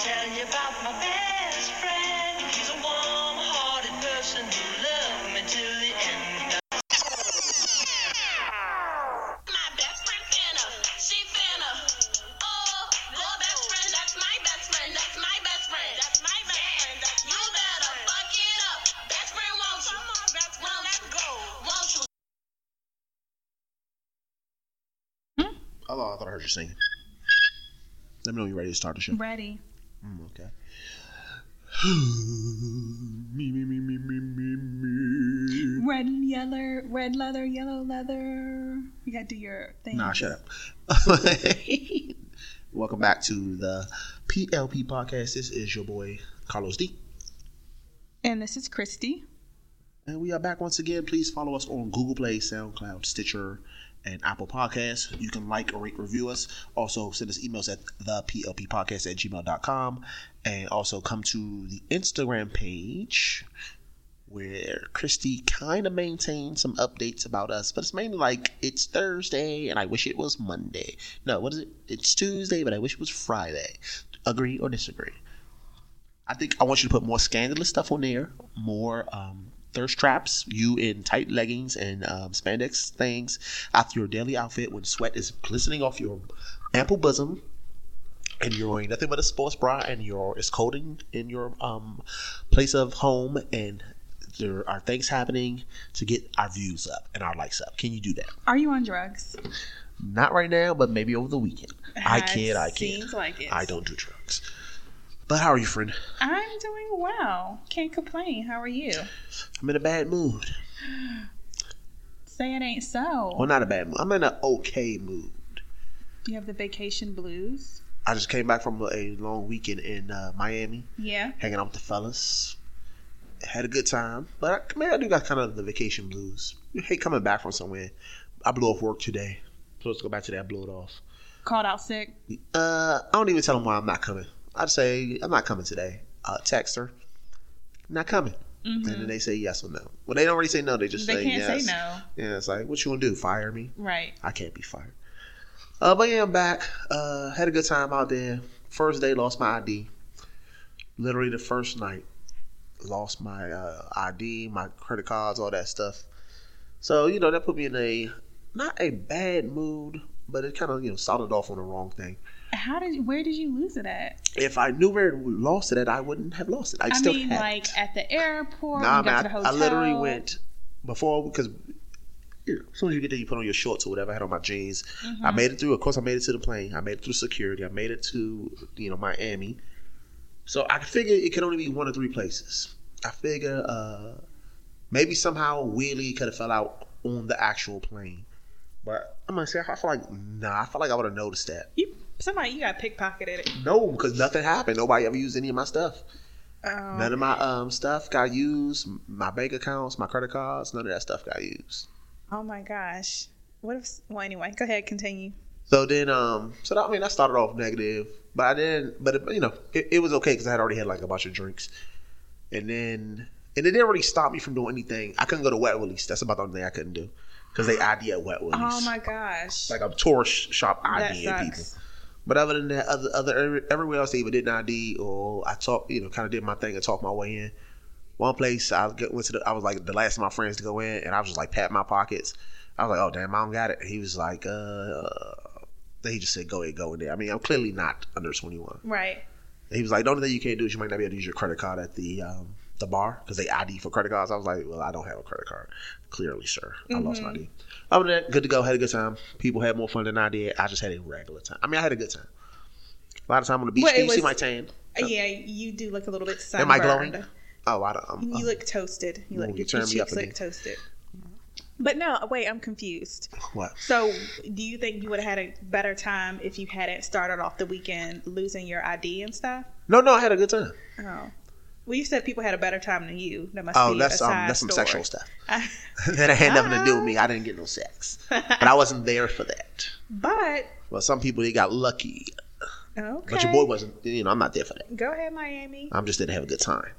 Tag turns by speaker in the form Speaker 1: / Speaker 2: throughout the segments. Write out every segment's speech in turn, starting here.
Speaker 1: tell you about my best friend. He's a warm-hearted person who loved me till the end.
Speaker 2: My best friend Anna, she finna. Oh, your best friend, that's my best friend, that's my best friend, that's my best friend, that's you better fuck it up. Best friend, won't you? Come on, best friend, let's go. Won't you?
Speaker 3: Oh, I thought I heard you singing. Let me know when you're ready to start the show.
Speaker 4: Ready.
Speaker 3: Mm, okay. me, me, me, me, me, me, me.
Speaker 4: Red, yellow, red leather, yellow leather. You gotta do your thing.
Speaker 3: Nah, shut up. Welcome back to the PLP podcast. This is your boy Carlos D.
Speaker 4: And this is Christy.
Speaker 3: And we are back once again. Please follow us on Google Play, SoundCloud, Stitcher, and Apple Podcasts. You can like or rate, review us. Also, send us emails at the PLP podcast at gmail.com. And also come to the Instagram page where Christy kind of maintains some updates about us, but it's mainly like it's Thursday and I wish it was Monday. No, what is it? It's Tuesday, but I wish it was Friday. Agree or disagree? I think I want you to put more scandalous stuff on there, more um, thirst traps, you in tight leggings and um, spandex things after your daily outfit when sweat is glistening off your ample bosom and you're wearing nothing but a sports bra and you're it's cold in, in your um, place of home and there are things happening to get our views up and our likes up. Can you do that?
Speaker 4: Are you on drugs?
Speaker 3: Not right now, but maybe over the weekend. I kid, I kid.
Speaker 4: Seems like it.
Speaker 3: I don't do drugs. But how are you, friend?
Speaker 4: I'm doing well. Can't complain. How are you?
Speaker 3: I'm in a bad mood.
Speaker 4: Say it ain't so.
Speaker 3: Well, not a bad mood. I'm in an okay mood.
Speaker 4: You have the vacation blues.
Speaker 3: I just came back from a long weekend in uh, Miami,
Speaker 4: Yeah.
Speaker 3: hanging out with the fellas. Had a good time, but I, man, I do got kind of the vacation blues. I hate coming back from somewhere. I blew off work today. Supposed to go back today. I blew it off.
Speaker 4: Called out sick.
Speaker 3: Uh, I don't even tell them why I'm not coming. I'd say I'm not coming today. Uh, text her, not coming, and then they say yes or no. Well, they don't really say no. They just
Speaker 4: They
Speaker 3: say
Speaker 4: can't
Speaker 3: yes.
Speaker 4: say no.
Speaker 3: Yeah, it's like, what you gonna do? Fire me?
Speaker 4: Right.
Speaker 3: I can't be fired. Uh, but yeah, I'm back. Uh, had a good time out there. First day, lost my ID. Literally the first night, lost my uh, ID, my credit cards, all that stuff. So you know that put me in a not a bad mood, but it kind of you know started off on the wrong thing.
Speaker 4: How did? Where did you lose it at?
Speaker 3: If I knew where it lost it at, I wouldn't have lost it. I'd
Speaker 4: I
Speaker 3: still
Speaker 4: mean,
Speaker 3: have
Speaker 4: like
Speaker 3: it.
Speaker 4: at the airport.
Speaker 3: Nah,
Speaker 4: when you got
Speaker 3: man, I,
Speaker 4: hotel.
Speaker 3: I literally went before because you know, as soon as you get there, you put on your shorts or whatever. I had on my jeans.
Speaker 4: Mm-hmm.
Speaker 3: I made it through. Of course, I made it to the plane. I made it through security. I made it to you know Miami. So I figure it could only be one of three places. I figure uh, maybe somehow weirdly could have fell out on the actual plane. But I'm gonna say I feel like nah. I feel like I would have noticed that.
Speaker 4: You, somebody, you got pickpocketed.
Speaker 3: No, because nothing happened. Nobody ever used any of my stuff.
Speaker 4: Oh,
Speaker 3: None of my um stuff got used. My bank accounts, my credit cards, none of that stuff got used.
Speaker 4: oh my gosh. What if? Well, anyway, go ahead, continue.
Speaker 3: So then, um, so that, I mean, I started off negative, but I didn't. But it, you know, it, it was okay because I had already had like a bunch of drinks, and then and it didn't really stop me from doing anything. I couldn't go to Wet Willie's. That's about the only thing I couldn't do because they ID at Wet Willie's.
Speaker 4: Oh my gosh.
Speaker 3: Like a tourist shop ID people. But other than that, other other everywhere else they either didn't ID or I talked, you know, kind of did my thing and talked my way in. One place I went to, the, I was like the last of my friends to go in, and I was just like pat my pockets. I was like, "Oh damn, I don't got it." He was like, "Uh," then he just said, "Go ahead, go in there." I mean, I'm clearly not under 21.
Speaker 4: Right.
Speaker 3: And he was like, "The only thing you can't do is you might not be able to use your credit card at the um, the bar because they ID for credit cards." I was like, "Well, I don't have a credit card. Clearly, sir, I lost my mm-hmm. ID." Other than that, good to go. Had a good time. People had more fun than I did. I just had a regular time. I mean, I had a good time. A lot of time on the beach.
Speaker 4: Well,
Speaker 3: you see my tan?
Speaker 4: Uh, yeah, you do look a little bit
Speaker 3: Am
Speaker 4: sunburned.
Speaker 3: I glowing? Oh, I don't. I'm,
Speaker 4: You uh, look toasted. You look
Speaker 3: you
Speaker 4: your,
Speaker 3: turn
Speaker 4: your
Speaker 3: me up
Speaker 4: cheeks look
Speaker 3: again.
Speaker 4: toasted. But no, wait, I'm confused.
Speaker 3: what?
Speaker 4: So, do you think you would have had a better time if you hadn't started off the weekend losing your ID and stuff?
Speaker 3: No, no, I had a good time.
Speaker 4: Oh, well, you said people had a better time than you. That must
Speaker 3: Oh,
Speaker 4: be
Speaker 3: that's um, that's some
Speaker 4: story.
Speaker 3: sexual stuff. that had nothing to do with me. I didn't get no sex, but I wasn't there for that.
Speaker 4: but
Speaker 3: Well, some people they got lucky,
Speaker 4: okay,
Speaker 3: but your boy wasn't. You know, I'm not there for that.
Speaker 4: Go ahead, Miami.
Speaker 3: I'm just to have a good time.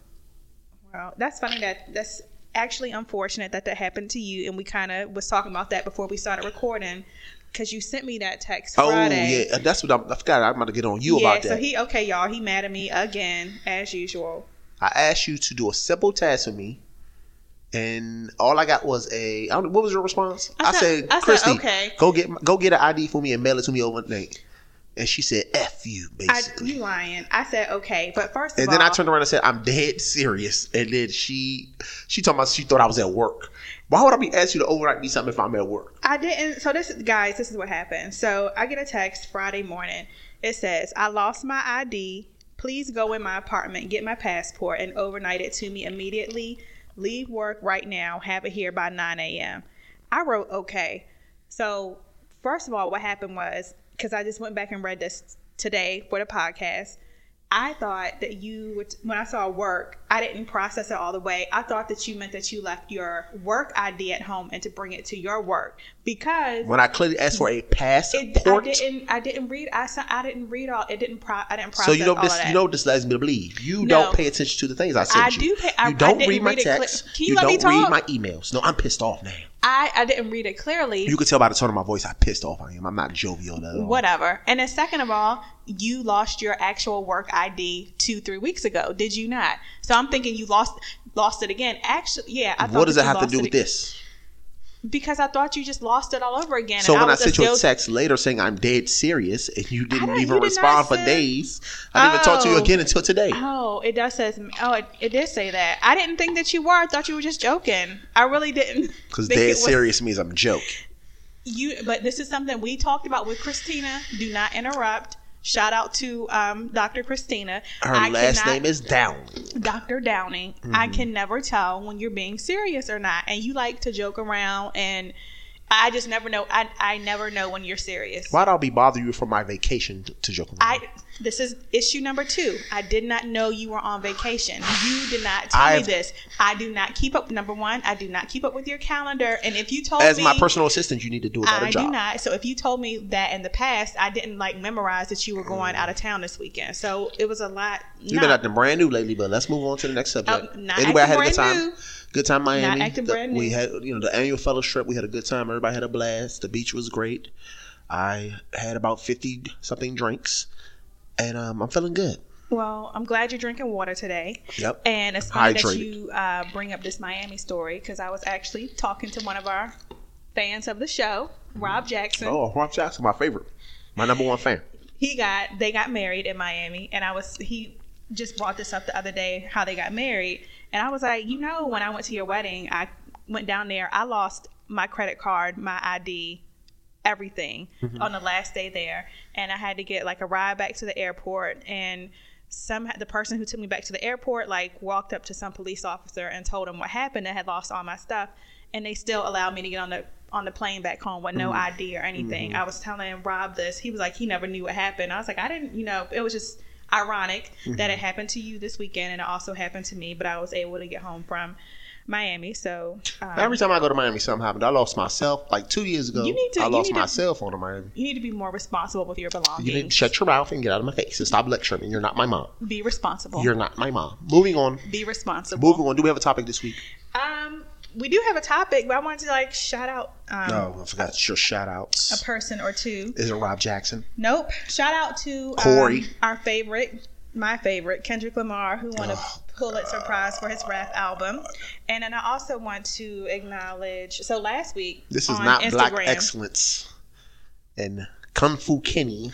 Speaker 4: Wow, that's funny. That that's actually unfortunate that that happened to you. And we kind of was talking about that before we started recording. because you sent me that text Friday.
Speaker 3: Oh yeah, that's what I'm, I forgot. I'm about to get on you
Speaker 4: yeah,
Speaker 3: about that.
Speaker 4: so he okay, y'all. He mad at me again as usual.
Speaker 3: I asked you to do a simple task for me, and all I got was a. I don't, what was your response?
Speaker 4: I
Speaker 3: I,
Speaker 4: said- I said,
Speaker 3: Christy,
Speaker 4: okay.
Speaker 3: go get go get an ID for me and mail it to me overnight. And she said, "F you,"
Speaker 4: I,
Speaker 3: basically.
Speaker 4: you lying? I said okay, but first of
Speaker 3: and
Speaker 4: all,
Speaker 3: then I turned around and said, "I'm dead serious." And then she she told me she thought I was at work. Why would I be asking you to overnight me something if I'm at work?
Speaker 4: I didn't. So this, guys, this is what happened. So I get a text Friday morning. It says, "I lost my ID. Please go in my apartment, get my passport, and overnight it to me immediately. Leave work right now. Have it here by 9 a.m." I wrote, "Okay." So first of all, what happened was because I just went back and read this today for the podcast. I thought that you would, when I saw work, I didn't process it all the way. I thought that you meant that you left your work ID at home and to bring it to your work because
Speaker 3: When I clearly asked for a
Speaker 4: it, I
Speaker 3: passport,
Speaker 4: didn't, I didn't read, I, I didn't read all, it didn't, pro, I didn't process
Speaker 3: so you know
Speaker 4: all
Speaker 3: this. You know this leads me to believe. You
Speaker 4: No.
Speaker 3: don't pay attention to the things I sent
Speaker 4: I
Speaker 3: you.
Speaker 4: do pay- I-
Speaker 3: you
Speaker 4: I
Speaker 3: don't read my
Speaker 4: read cle-
Speaker 3: text.
Speaker 4: Can you
Speaker 3: you don't read my emails. No, I'm pissed off now.
Speaker 4: I, I didn't read it clearly.
Speaker 3: You can tell by the tone of my voice how pissed off I am. I'm not jovial at all.
Speaker 4: Whatever. And then second of all, you lost your actual work ID two, three weeks ago. Did you not? So I'm thinking you lost lost it again. Actually, yeah. I thought
Speaker 3: What does
Speaker 4: that
Speaker 3: have to do with this?
Speaker 4: Because I thought you just lost it all over again.
Speaker 3: So
Speaker 4: and
Speaker 3: when I
Speaker 4: was
Speaker 3: sent you a text later saying I'm dead serious and you didn't even
Speaker 4: you did
Speaker 3: respond for
Speaker 4: say-
Speaker 3: days, I didn't even talk to you
Speaker 4: Oh.
Speaker 3: again until today.
Speaker 4: Oh, it does says. Oh, it, it did say that. I didn't think that you were. I thought you were just joking. I really didn't.
Speaker 3: Because dead serious means I'm joking.
Speaker 4: You, but this is something we talked about with Christina. Do not interrupt. Shout out to um, Dr. Christina.
Speaker 3: Her
Speaker 4: I
Speaker 3: last
Speaker 4: cannot-
Speaker 3: name is Downing.
Speaker 4: Dr. Downing. I
Speaker 3: Mm-hmm.
Speaker 4: can never tell when you're being serious or not. And you like to joke around and I just never know. I, I never know when you're serious.
Speaker 3: Why'd I be bothering you for my vacation to, to joke around?
Speaker 4: I this is issue number two. I did not know you were on vacation. You did not tell me
Speaker 3: I've-
Speaker 4: this. I do not keep up. Number one, I do not keep up with your calendar. And if you told me
Speaker 3: As
Speaker 4: me,
Speaker 3: my personal assistant, you need to do a better
Speaker 4: I
Speaker 3: job.
Speaker 4: do not. So if you told me that in the past, I didn't like memorize that you were going out of town this weekend. So it was a lot.
Speaker 3: You've been acting brand new lately, but let's move on to the next subject.
Speaker 4: Oh, not
Speaker 3: anyway, I had
Speaker 4: acting
Speaker 3: a good
Speaker 4: brand
Speaker 3: time.
Speaker 4: new.
Speaker 3: Good time, Miami.
Speaker 4: Not acting
Speaker 3: The-
Speaker 4: brand
Speaker 3: We had, you know, the annual fellow trip. We had a good time. Everybody had a blast. The beach was great. I had about fifty something drinks, and um, I'm feeling good.
Speaker 4: Well, I'm glad you're drinking water today.
Speaker 3: Yep.
Speaker 4: And it's funny that you uh, bring up this Miami story because I was actually talking to one of our fans of the show, Rob Jackson.
Speaker 3: Oh, Rob Jackson, my favorite, my number one fan.
Speaker 4: He got they got married in Miami, and I was he just brought this up the other day how they got married, and I was like, you know, when I went to your wedding, I went down there, I lost my credit card, my ID, everything mm-hmm. on the last day there, and I had to get like a ride back to the airport and. Some the person who took me back to the airport like walked up to some police officer and told him what happened. I had lost all my stuff, and they still allowed me to get on the on the plane back home with no mm-hmm. ID or anything. Mm-hmm. I was telling Rob this. He was like, he never knew what happened. I was like, I didn't, you know, it was just ironic that it happened to you this weekend and it also happened to me, but I was able to get home from Miami. So um,
Speaker 3: Every time I go to Miami, something happened. I lost myself like two years ago.
Speaker 4: You need to-
Speaker 3: I
Speaker 4: you
Speaker 3: lost
Speaker 4: need to-
Speaker 3: cell phone in Miami.
Speaker 4: you need to be more responsible with your belongings.
Speaker 3: You need to shut your mouth and get out of my face and stop lecturing me. You're not my mom.
Speaker 4: be responsible.
Speaker 3: You're not my mom. Moving on.
Speaker 4: be responsible.
Speaker 3: Moving on. Do we have a topic this week?
Speaker 4: Um, we do have a topic, but I wanted to like shout out um,
Speaker 3: No, I forgot your shout outs.
Speaker 4: a person or two.
Speaker 3: Is it Rob Jackson?
Speaker 4: Nope. Shout out to um,
Speaker 3: Corey.
Speaker 4: our favorite, my favorite, Kendrick Lamar, who won a Pulitzer Prize for his rap album. And then I also want to acknowledge. So last week,
Speaker 3: This is
Speaker 4: on
Speaker 3: not black
Speaker 4: Instagram-
Speaker 3: excellence. And Kung Fu Kenny,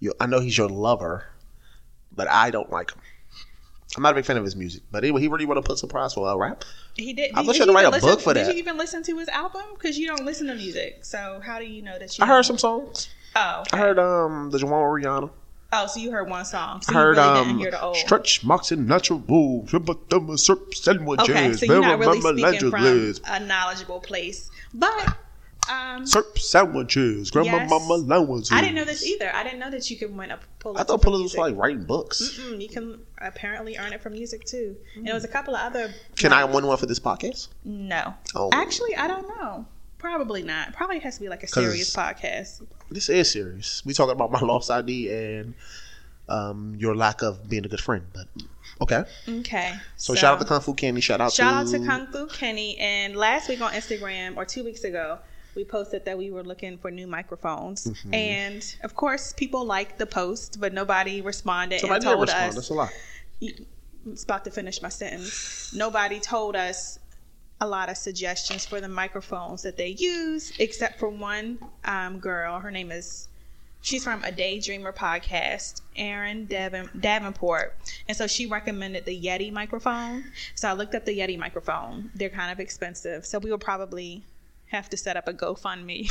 Speaker 3: you, I know he's your lover, but I don't like him. I'm not a big fan of his music. But anyway, he really want to put some prize for a rap.
Speaker 4: He did.
Speaker 3: I
Speaker 4: did
Speaker 3: wish
Speaker 4: you
Speaker 3: I had to
Speaker 4: even
Speaker 3: write a
Speaker 4: listen-
Speaker 3: book for
Speaker 4: Did
Speaker 3: that.
Speaker 4: you even listen to his album? Because you don't listen to music. So how do you know that you?
Speaker 3: I heard some songs.
Speaker 4: Oh,
Speaker 3: I heard um the Jawan Rihanna.
Speaker 4: Oh, so you heard one song. So
Speaker 3: heard
Speaker 4: you really
Speaker 3: um
Speaker 4: didn't hear the old.
Speaker 3: stretch marks and natural rules. Syrup sandwiches.
Speaker 4: okay, so you're not really
Speaker 3: Remember
Speaker 4: speaking from a knowledgeable place, but um,
Speaker 3: Syrup sandwiches. Grandma
Speaker 4: Yes.
Speaker 3: mama allowances.
Speaker 4: I didn't know this either. I didn't know that you could win a Pulitzer.
Speaker 3: I thought
Speaker 4: for
Speaker 3: Pulitzer was like writing books.
Speaker 4: Mm, you can apparently earn it from music too. And there was a couple of other.
Speaker 3: Can I win one for this podcast?
Speaker 4: No.
Speaker 3: Oh.
Speaker 4: Actually, I don't know. Probably not. Probably has to be like a serious podcast.
Speaker 3: This is serious. We talking about my lost ID and um, your lack of being a good friend. But okay.
Speaker 4: Okay.
Speaker 3: So, shout out to Kung Fu Kenny. Shout out
Speaker 4: Shout
Speaker 3: to
Speaker 4: out to Kung Fu Kenny. And last week on Instagram, or two weeks ago, we posted that we were looking for new microphones,
Speaker 3: Mm-hmm.
Speaker 4: and of course, people liked the post, but nobody responded
Speaker 3: Somebody
Speaker 4: and told
Speaker 3: respond.
Speaker 4: us.
Speaker 3: That's a lot.
Speaker 4: I was about to finish my sentence. Nobody told us a lot of suggestions for the microphones that they use, except for one um, girl. Her name is, she's from a Daydreamer podcast, Erin Davin, Davenport. And so she recommended the Yeti microphone. So I looked up the Yeti microphone. They're kind of expensive. So we will probably have to set up a GoFundMe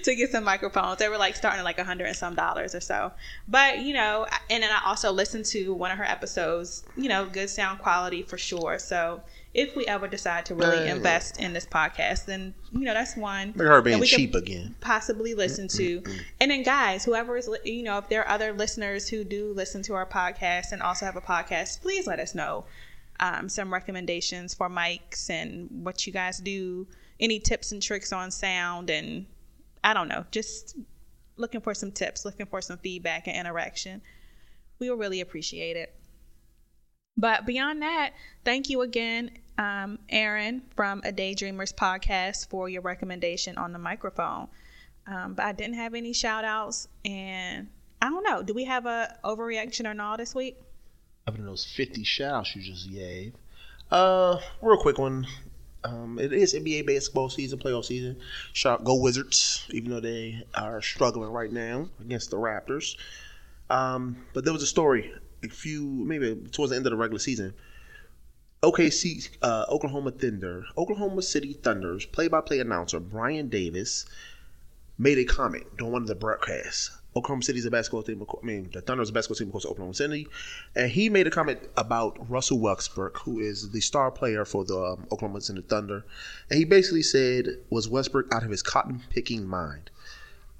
Speaker 4: to get some microphones. They were like starting at like a hundred and some dollars or so. But you know, and then I also listened to one of her episodes. You know, good sound quality for sure. So if we ever decide to really
Speaker 3: Yeah.
Speaker 4: invest in this podcast, then you know that's one
Speaker 3: Look at her being cheap again.
Speaker 4: possibly listen to. And then, guys, whoever is, you know, if there are other listeners who do listen to our podcast and also have a podcast, please let us know um, some recommendations for mics and what you guys do, any tips and tricks on sound, and I don't know, just looking for some tips, looking for some feedback and interaction. We will really appreciate it. But beyond that, thank you again, um, Aaron from A Daydreamers podcast for your recommendation on the microphone. Um, but I didn't have any shout outs and I don't know. Do we have a overreaction or not this week?
Speaker 3: Other than those 50 shouts you just gave. Uh, real quick one. Um, it is NBA basketball season, playoff season. Shout go Wizards, even though they are struggling right now against the Raptors. Um, but there was a story a few, maybe towards the end of the regular season. OKC, uh, Oklahoma Thunder, Oklahoma City Thunder's play-by-play announcer Brian Davis made a comment during one of the broadcasts. Oklahoma City is a basketball team. I mean, the Thunder is a basketball team, of course, Oklahoma City. And he made a comment about Russell Westbrook, who is the star player for the um, Oklahoma City Thunder. And he basically said, was Westbrook out of his cotton picking mind?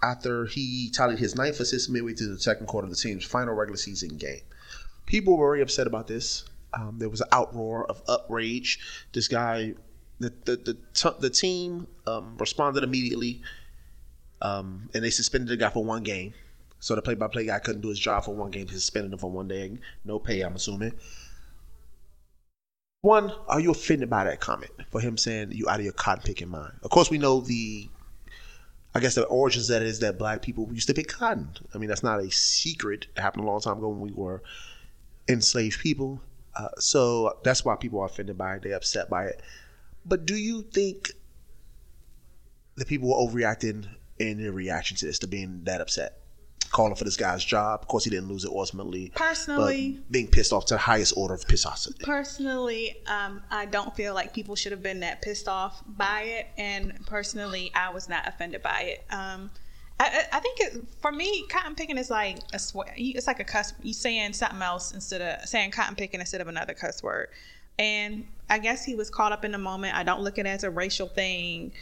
Speaker 3: After he tallied his ninth assist midway through the second quarter of the team's final regular season game. People were very upset about this. Um, there was an outroar of outrage. This guy, the the the, t- the team um, responded immediately um, and they suspended the guy for one game. So the play-by-play guy couldn't do his job for one game. They suspended him for one day, no pay. I'm assuming. One, are you offended by that comment for him saying you out of your cotton picking mind? Of course, we know the, I guess the origins that is that black people used to pick cotton. I mean, that's not a secret. It happened a long time ago when we were enslaved people. Uh, so that's why people are offended by it. They're upset by it. But do you think the people were overreacting in their reaction to this, to being that upset? Calling for this guy's job. Of course, he didn't lose it ultimately.
Speaker 4: Personally-
Speaker 3: being pissed off to the highest order of pissosity.
Speaker 4: Personally, um, I don't feel like people should have been that pissed off by it, and personally, I was not offended by it. Um, I, I think it, for me, cotton picking is like a swear. It's like a cuss. You saying something else instead of saying cotton picking instead of another cuss word. And I guess he was caught up in the moment. I don't look at it as a racial thing.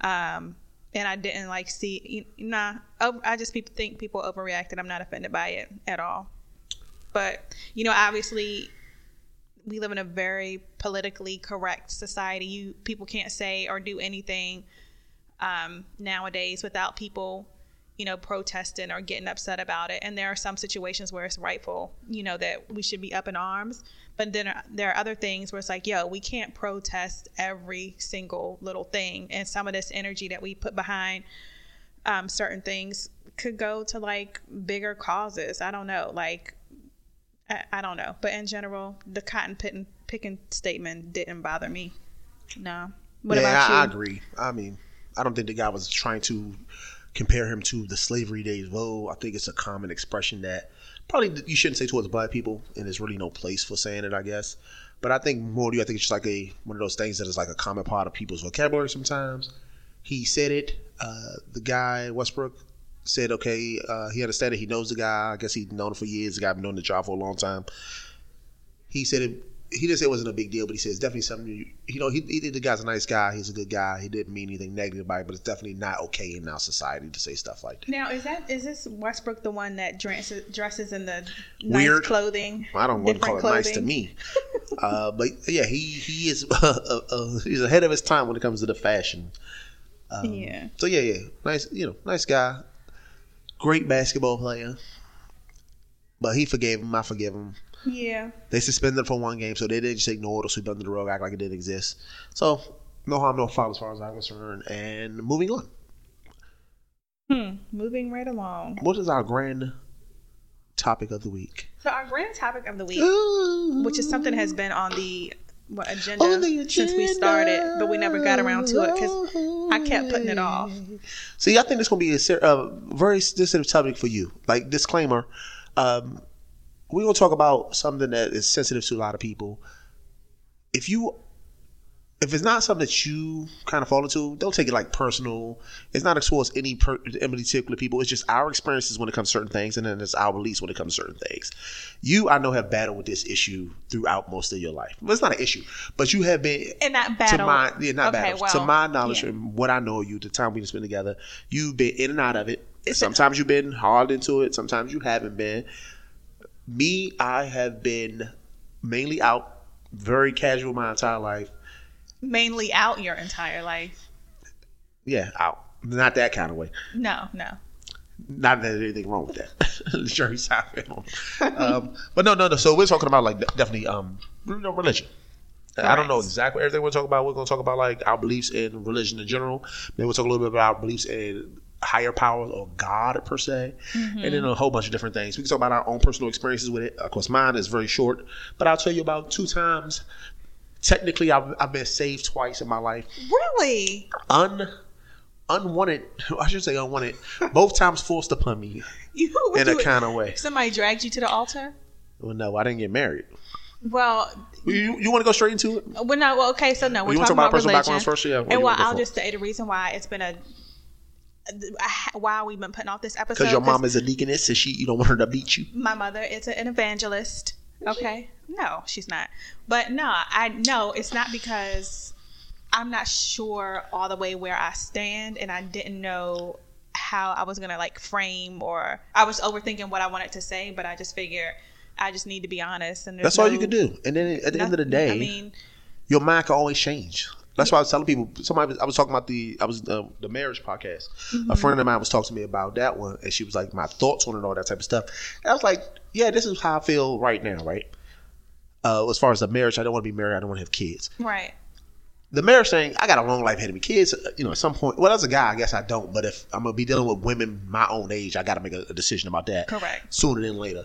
Speaker 4: Um, and I didn't like see. Nah, I just think people overreacted. I'm not offended by it at all. But you know, obviously, we live in a very politically correct society. You people can't say or do anything um, nowadays without people, you know, protesting or getting upset about it. And there are some situations where it's rightful, you know, that we should be up in arms. But then there- are other things where it's like, yo, we can't protest every single little thing. And some of this energy that we put behind um, certain things could go to like bigger causes. I don't know. Like, I, I don't know. But in general, the cotton picking, picking statement didn't bother me. No. What
Speaker 3: yeah,
Speaker 4: about you?
Speaker 3: I, I agree. I mean, I don't think the guy was trying to compare him to the slavery days. Well, I think it's a common expression that probably you shouldn't say towards black people, and there's really no place for saying it, I guess. But I think more to you, I think it's just like a one of those things that is like a common part of people's vocabulary. Sometimes he said it. Uh, the guy Westbrook said, okay, uh, he understood it. He knows the guy. I guess he's known him for years. The guy been doing the job for a long time. He said it. He didn't say it wasn't a big deal, but he says definitely something. You, you know, he, he the guy's a nice guy. He's a good guy. He didn't mean anything negative by it, but it's definitely not okay in our society to say stuff like that.
Speaker 4: Now, is that is this Westbrook the one that dresses dresses in the
Speaker 3: Weird.
Speaker 4: nice clothing?
Speaker 3: I don't want to call
Speaker 4: different
Speaker 3: it nice to me, uh, but yeah, he he is uh, uh, he's ahead of his time when it comes to the fashion. Um,
Speaker 4: Yeah.
Speaker 3: So yeah, yeah, nice, you know, nice guy, great basketball player. But he forgave him. I forgive him.
Speaker 4: Yeah.
Speaker 3: They suspended him for one game, so they didn't just ignore it or sweep it under the rug, act like it didn't exist. So no harm, no foul as far as I'm concerned. And moving on.
Speaker 4: Hmm. Moving right along.
Speaker 3: What is our grand topic of the week?
Speaker 4: So our grand topic of the week,
Speaker 3: Ooh.
Speaker 4: which is something has been on the what, agenda,
Speaker 3: the
Speaker 4: since we started, but we never got around to it because I kept putting it off.
Speaker 3: See, I think this is gonna be a ser- uh, very sensitive topic for you. Like disclaimer, um, we're gonna talk about something that is sensitive to a lot of people. If you, if it's not something that you kind of fall into, don't take it like personal. It's not towards any per- any particular people. It's just our experiences when it comes to certain things, and then it's our beliefs when it comes to certain things. You, I know, have battled with this issue throughout most of your life. Well, it's not an issue, but you have been
Speaker 4: In that
Speaker 3: to
Speaker 4: battle,
Speaker 3: my yeah, not
Speaker 4: Okay,
Speaker 3: battle. to my knowledge
Speaker 4: yeah.
Speaker 3: and what I know of you, the time we've spent together, you've been in and out of it.
Speaker 4: It's
Speaker 3: sometimes you've been hard into it. Sometimes you haven't been. Me, I have been mainly out, very casual my entire life.
Speaker 4: mainly out your entire life.
Speaker 3: Yeah, out. Not that kind of way.
Speaker 4: No, no.
Speaker 3: Not that there's anything wrong with that. Jerry Seinfeld. um, but no, no, no. So we're talking about like definitely um, religion. I don't know exactly everything we're talking about. We're going to talk about like our beliefs in religion in general. Then we'll talk a little bit about our beliefs in higher powers or God per se, and then mm-hmm. a whole bunch of different things. We can talk about our own personal experiences with it. Of course, mine is very short, but I'll tell you about two times. Technically, I've, I've been saved twice in my life.
Speaker 4: Really?
Speaker 3: Un, unwanted. I should say unwanted. Both times forced upon me
Speaker 4: You
Speaker 3: in a kind of way.
Speaker 4: Somebody dragged you to the altar?
Speaker 3: Well, no, I didn't get married.
Speaker 4: Well,
Speaker 3: You, you want to go straight into it?
Speaker 4: well, no. Well, okay. So no, we're talking
Speaker 3: talk about
Speaker 4: about
Speaker 3: personal
Speaker 4: religion.
Speaker 3: backgrounds first? Yeah,
Speaker 4: and well, I'll just say the reason why it's been a why we've been putting off this episode
Speaker 3: Because your
Speaker 4: 'cause
Speaker 3: mom is a deaconess and she you don't want her to beat you.
Speaker 4: my mother is an evangelist. Okay. No, she's not. But no, I no, it's not because I'm not sure all the way where I stand and I didn't know how I was gonna like frame or I was overthinking what I wanted to say, but I just figured I just need to be honest and there's
Speaker 3: That's all you can do. And then at the end of the day,
Speaker 4: I mean,
Speaker 3: your mind can always change. That's why I was telling people. Somebody, I was talking about the, I was uh, the marriage podcast.
Speaker 4: Mm-hmm.
Speaker 3: A friend of mine was talking to me about that one, and she was like, my thoughts on it, all that type of stuff. And I was like, yeah, this is how I feel right now, right? Uh, as far as the marriage, I don't want to be married. I don't want to have kids.
Speaker 4: right.
Speaker 3: The marriage thing, I got a long life ahead of me. Kids, uh, you know, at some point, well, as a guy, I guess I don't. But if I'm gonna be dealing with women my own age, I got to make a, a decision about that.
Speaker 4: Correct.
Speaker 3: Sooner than later.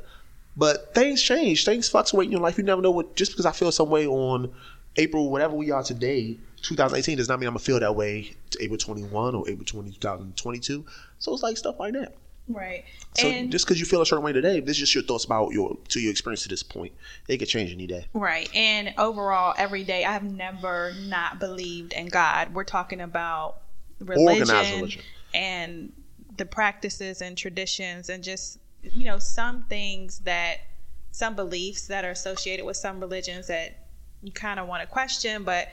Speaker 3: But things change. Things fluctuate in your life. You never know what. Just because I feel some way on April, whatever we are today, 2018, does not mean I'm gonna feel that way to April 21 or April 20, 2022. So it's like stuff like that.
Speaker 4: Right.
Speaker 3: So
Speaker 4: and
Speaker 3: just because you feel a certain way today, this is just your thoughts about your to your experience to this point. It could change any day.
Speaker 4: Right. And overall, every day, I've never not believed in God. We're talking about religion,
Speaker 3: Organized religion.
Speaker 4: and the practices and traditions and just, you know, some things that, some beliefs that are associated with some religions that you kind of want to question, but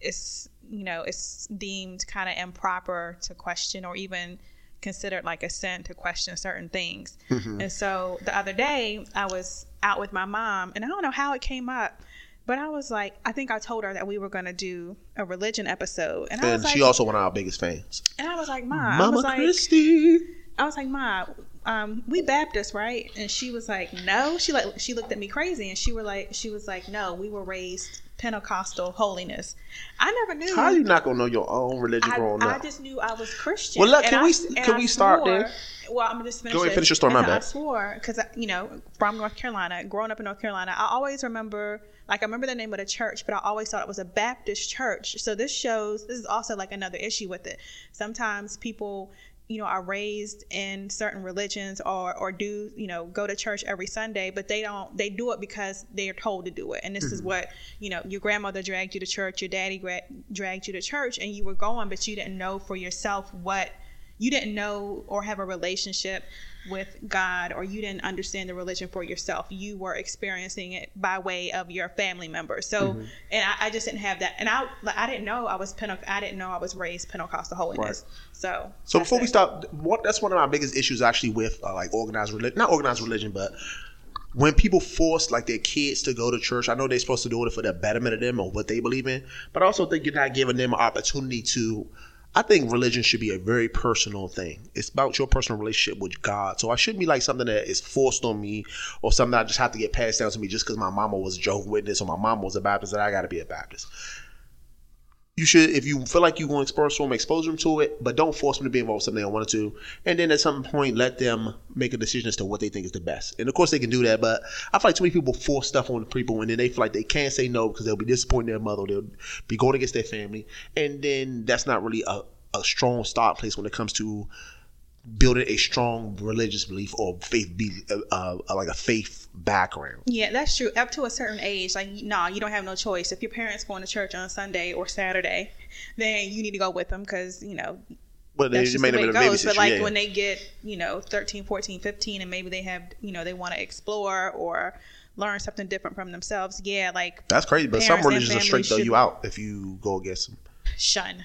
Speaker 4: it's, you know, it's deemed kind of improper to question or even considered like a sin to question certain things. Mm-hmm. And so the other day I was out with my mom and I don't know how it came up, but I was like, I think I told her that we were going to do a religion episode. And I
Speaker 3: And
Speaker 4: was like,
Speaker 3: she also one of our biggest fans.
Speaker 4: and I was like, Mom, I
Speaker 3: Mama
Speaker 4: was like,
Speaker 3: Christie.
Speaker 4: I was like, Ma, um, we Baptist, right? And she was like, No. She like she looked at me crazy, and she were like, she was like, No, we were raised Pentecostal holiness. I never knew.
Speaker 3: How you not gonna know your own religion
Speaker 4: I,
Speaker 3: growing
Speaker 4: I
Speaker 3: up?
Speaker 4: I just knew I was Christian.
Speaker 3: Well, look, can
Speaker 4: I-
Speaker 3: we- can we start
Speaker 4: swore-
Speaker 3: there?
Speaker 4: Well, I'm just finish.
Speaker 3: Go ahead, finish your story, my
Speaker 4: I swore because you know from North Carolina, growing up in North Carolina, I always remember like I remember the name of the church, but I always thought it was a Baptist church. So this shows this is also like another issue with it. Sometimes people you know are raised in certain religions or or do you know go to church every sunday but they don't they do it because they're told to do it and this is
Speaker 3: Mm-hmm.
Speaker 4: what you know your grandmother dragged you to church your daddy gra- dragged you to church and you were going but you didn't know for yourself what you didn't know or have a relationship with God or you didn't understand the religion for yourself. You were experiencing it by way of your family members. So,
Speaker 3: Mm-hmm.
Speaker 4: and I, I just didn't have that. And I, like, I didn't know I was I didn't know I was raised Pentecostal holiness. So,
Speaker 3: So
Speaker 4: that's
Speaker 3: before we
Speaker 4: it.
Speaker 3: start, what that's one of my biggest issues actually with uh, like organized religion, not organized religion, but when people force like their kids to go to church. I know they're supposed to do it for the betterment of them or what they believe in, but I also think you're not giving them an opportunity to. I think religion should be a very personal thing. It's about your personal relationship with God. So I shouldn't be like something that is forced on me or something that I just have to get passed down to me just because my mama was a Jehovah's Witness or my mama was a Baptist that I got to be a Baptist you should, if you feel like you want to expose them, expose them to it, but don't force them to be involved with something they don't want to. And then at some point, let them make a decision as to what they think is the best. And of course, they can do that, but I feel like too many people force stuff on people, and then they feel like they can't say no because they'll be disappointing their mother, they'll be going against their family, and then that's not really a, a strong start place when it comes to building a strong religious belief or faith, be uh, uh, like a faith background.
Speaker 4: Yeah, that's true. Up to a certain age, like, nah, you don't have no choice. If your parents going to church on Sunday or Saturday, then you need to go with them because, you know,
Speaker 3: But
Speaker 4: that's just the way it goes. But like
Speaker 3: yeah.
Speaker 4: when they get, you know, 13, 14, 15, and maybe they have, you know, they want to explore or learn something different from themselves. Yeah, like
Speaker 3: That's crazy, but some religions will straight throw you out if you go against them.
Speaker 4: shun.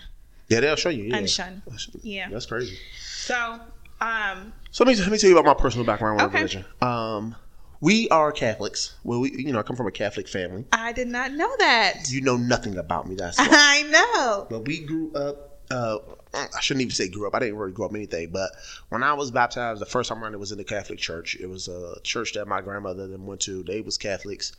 Speaker 3: Yeah, they'll show you. Yeah.
Speaker 4: Unshun. Yeah.
Speaker 3: That's crazy.
Speaker 4: So, um,
Speaker 3: So let me, let me tell you about my personal background with
Speaker 4: Okay.
Speaker 3: religion. Um, we are Catholics. Well, we, you know, I come from a Catholic family.
Speaker 4: I did not know that.
Speaker 3: You know nothing about me. That's why.
Speaker 4: I know.
Speaker 3: but we grew up. Uh, I shouldn't even say grew up. I didn't really grow up anything. But when I was baptized, the first time around, it was in the Catholic church. It was a church that my grandmother then went to. They was Catholics.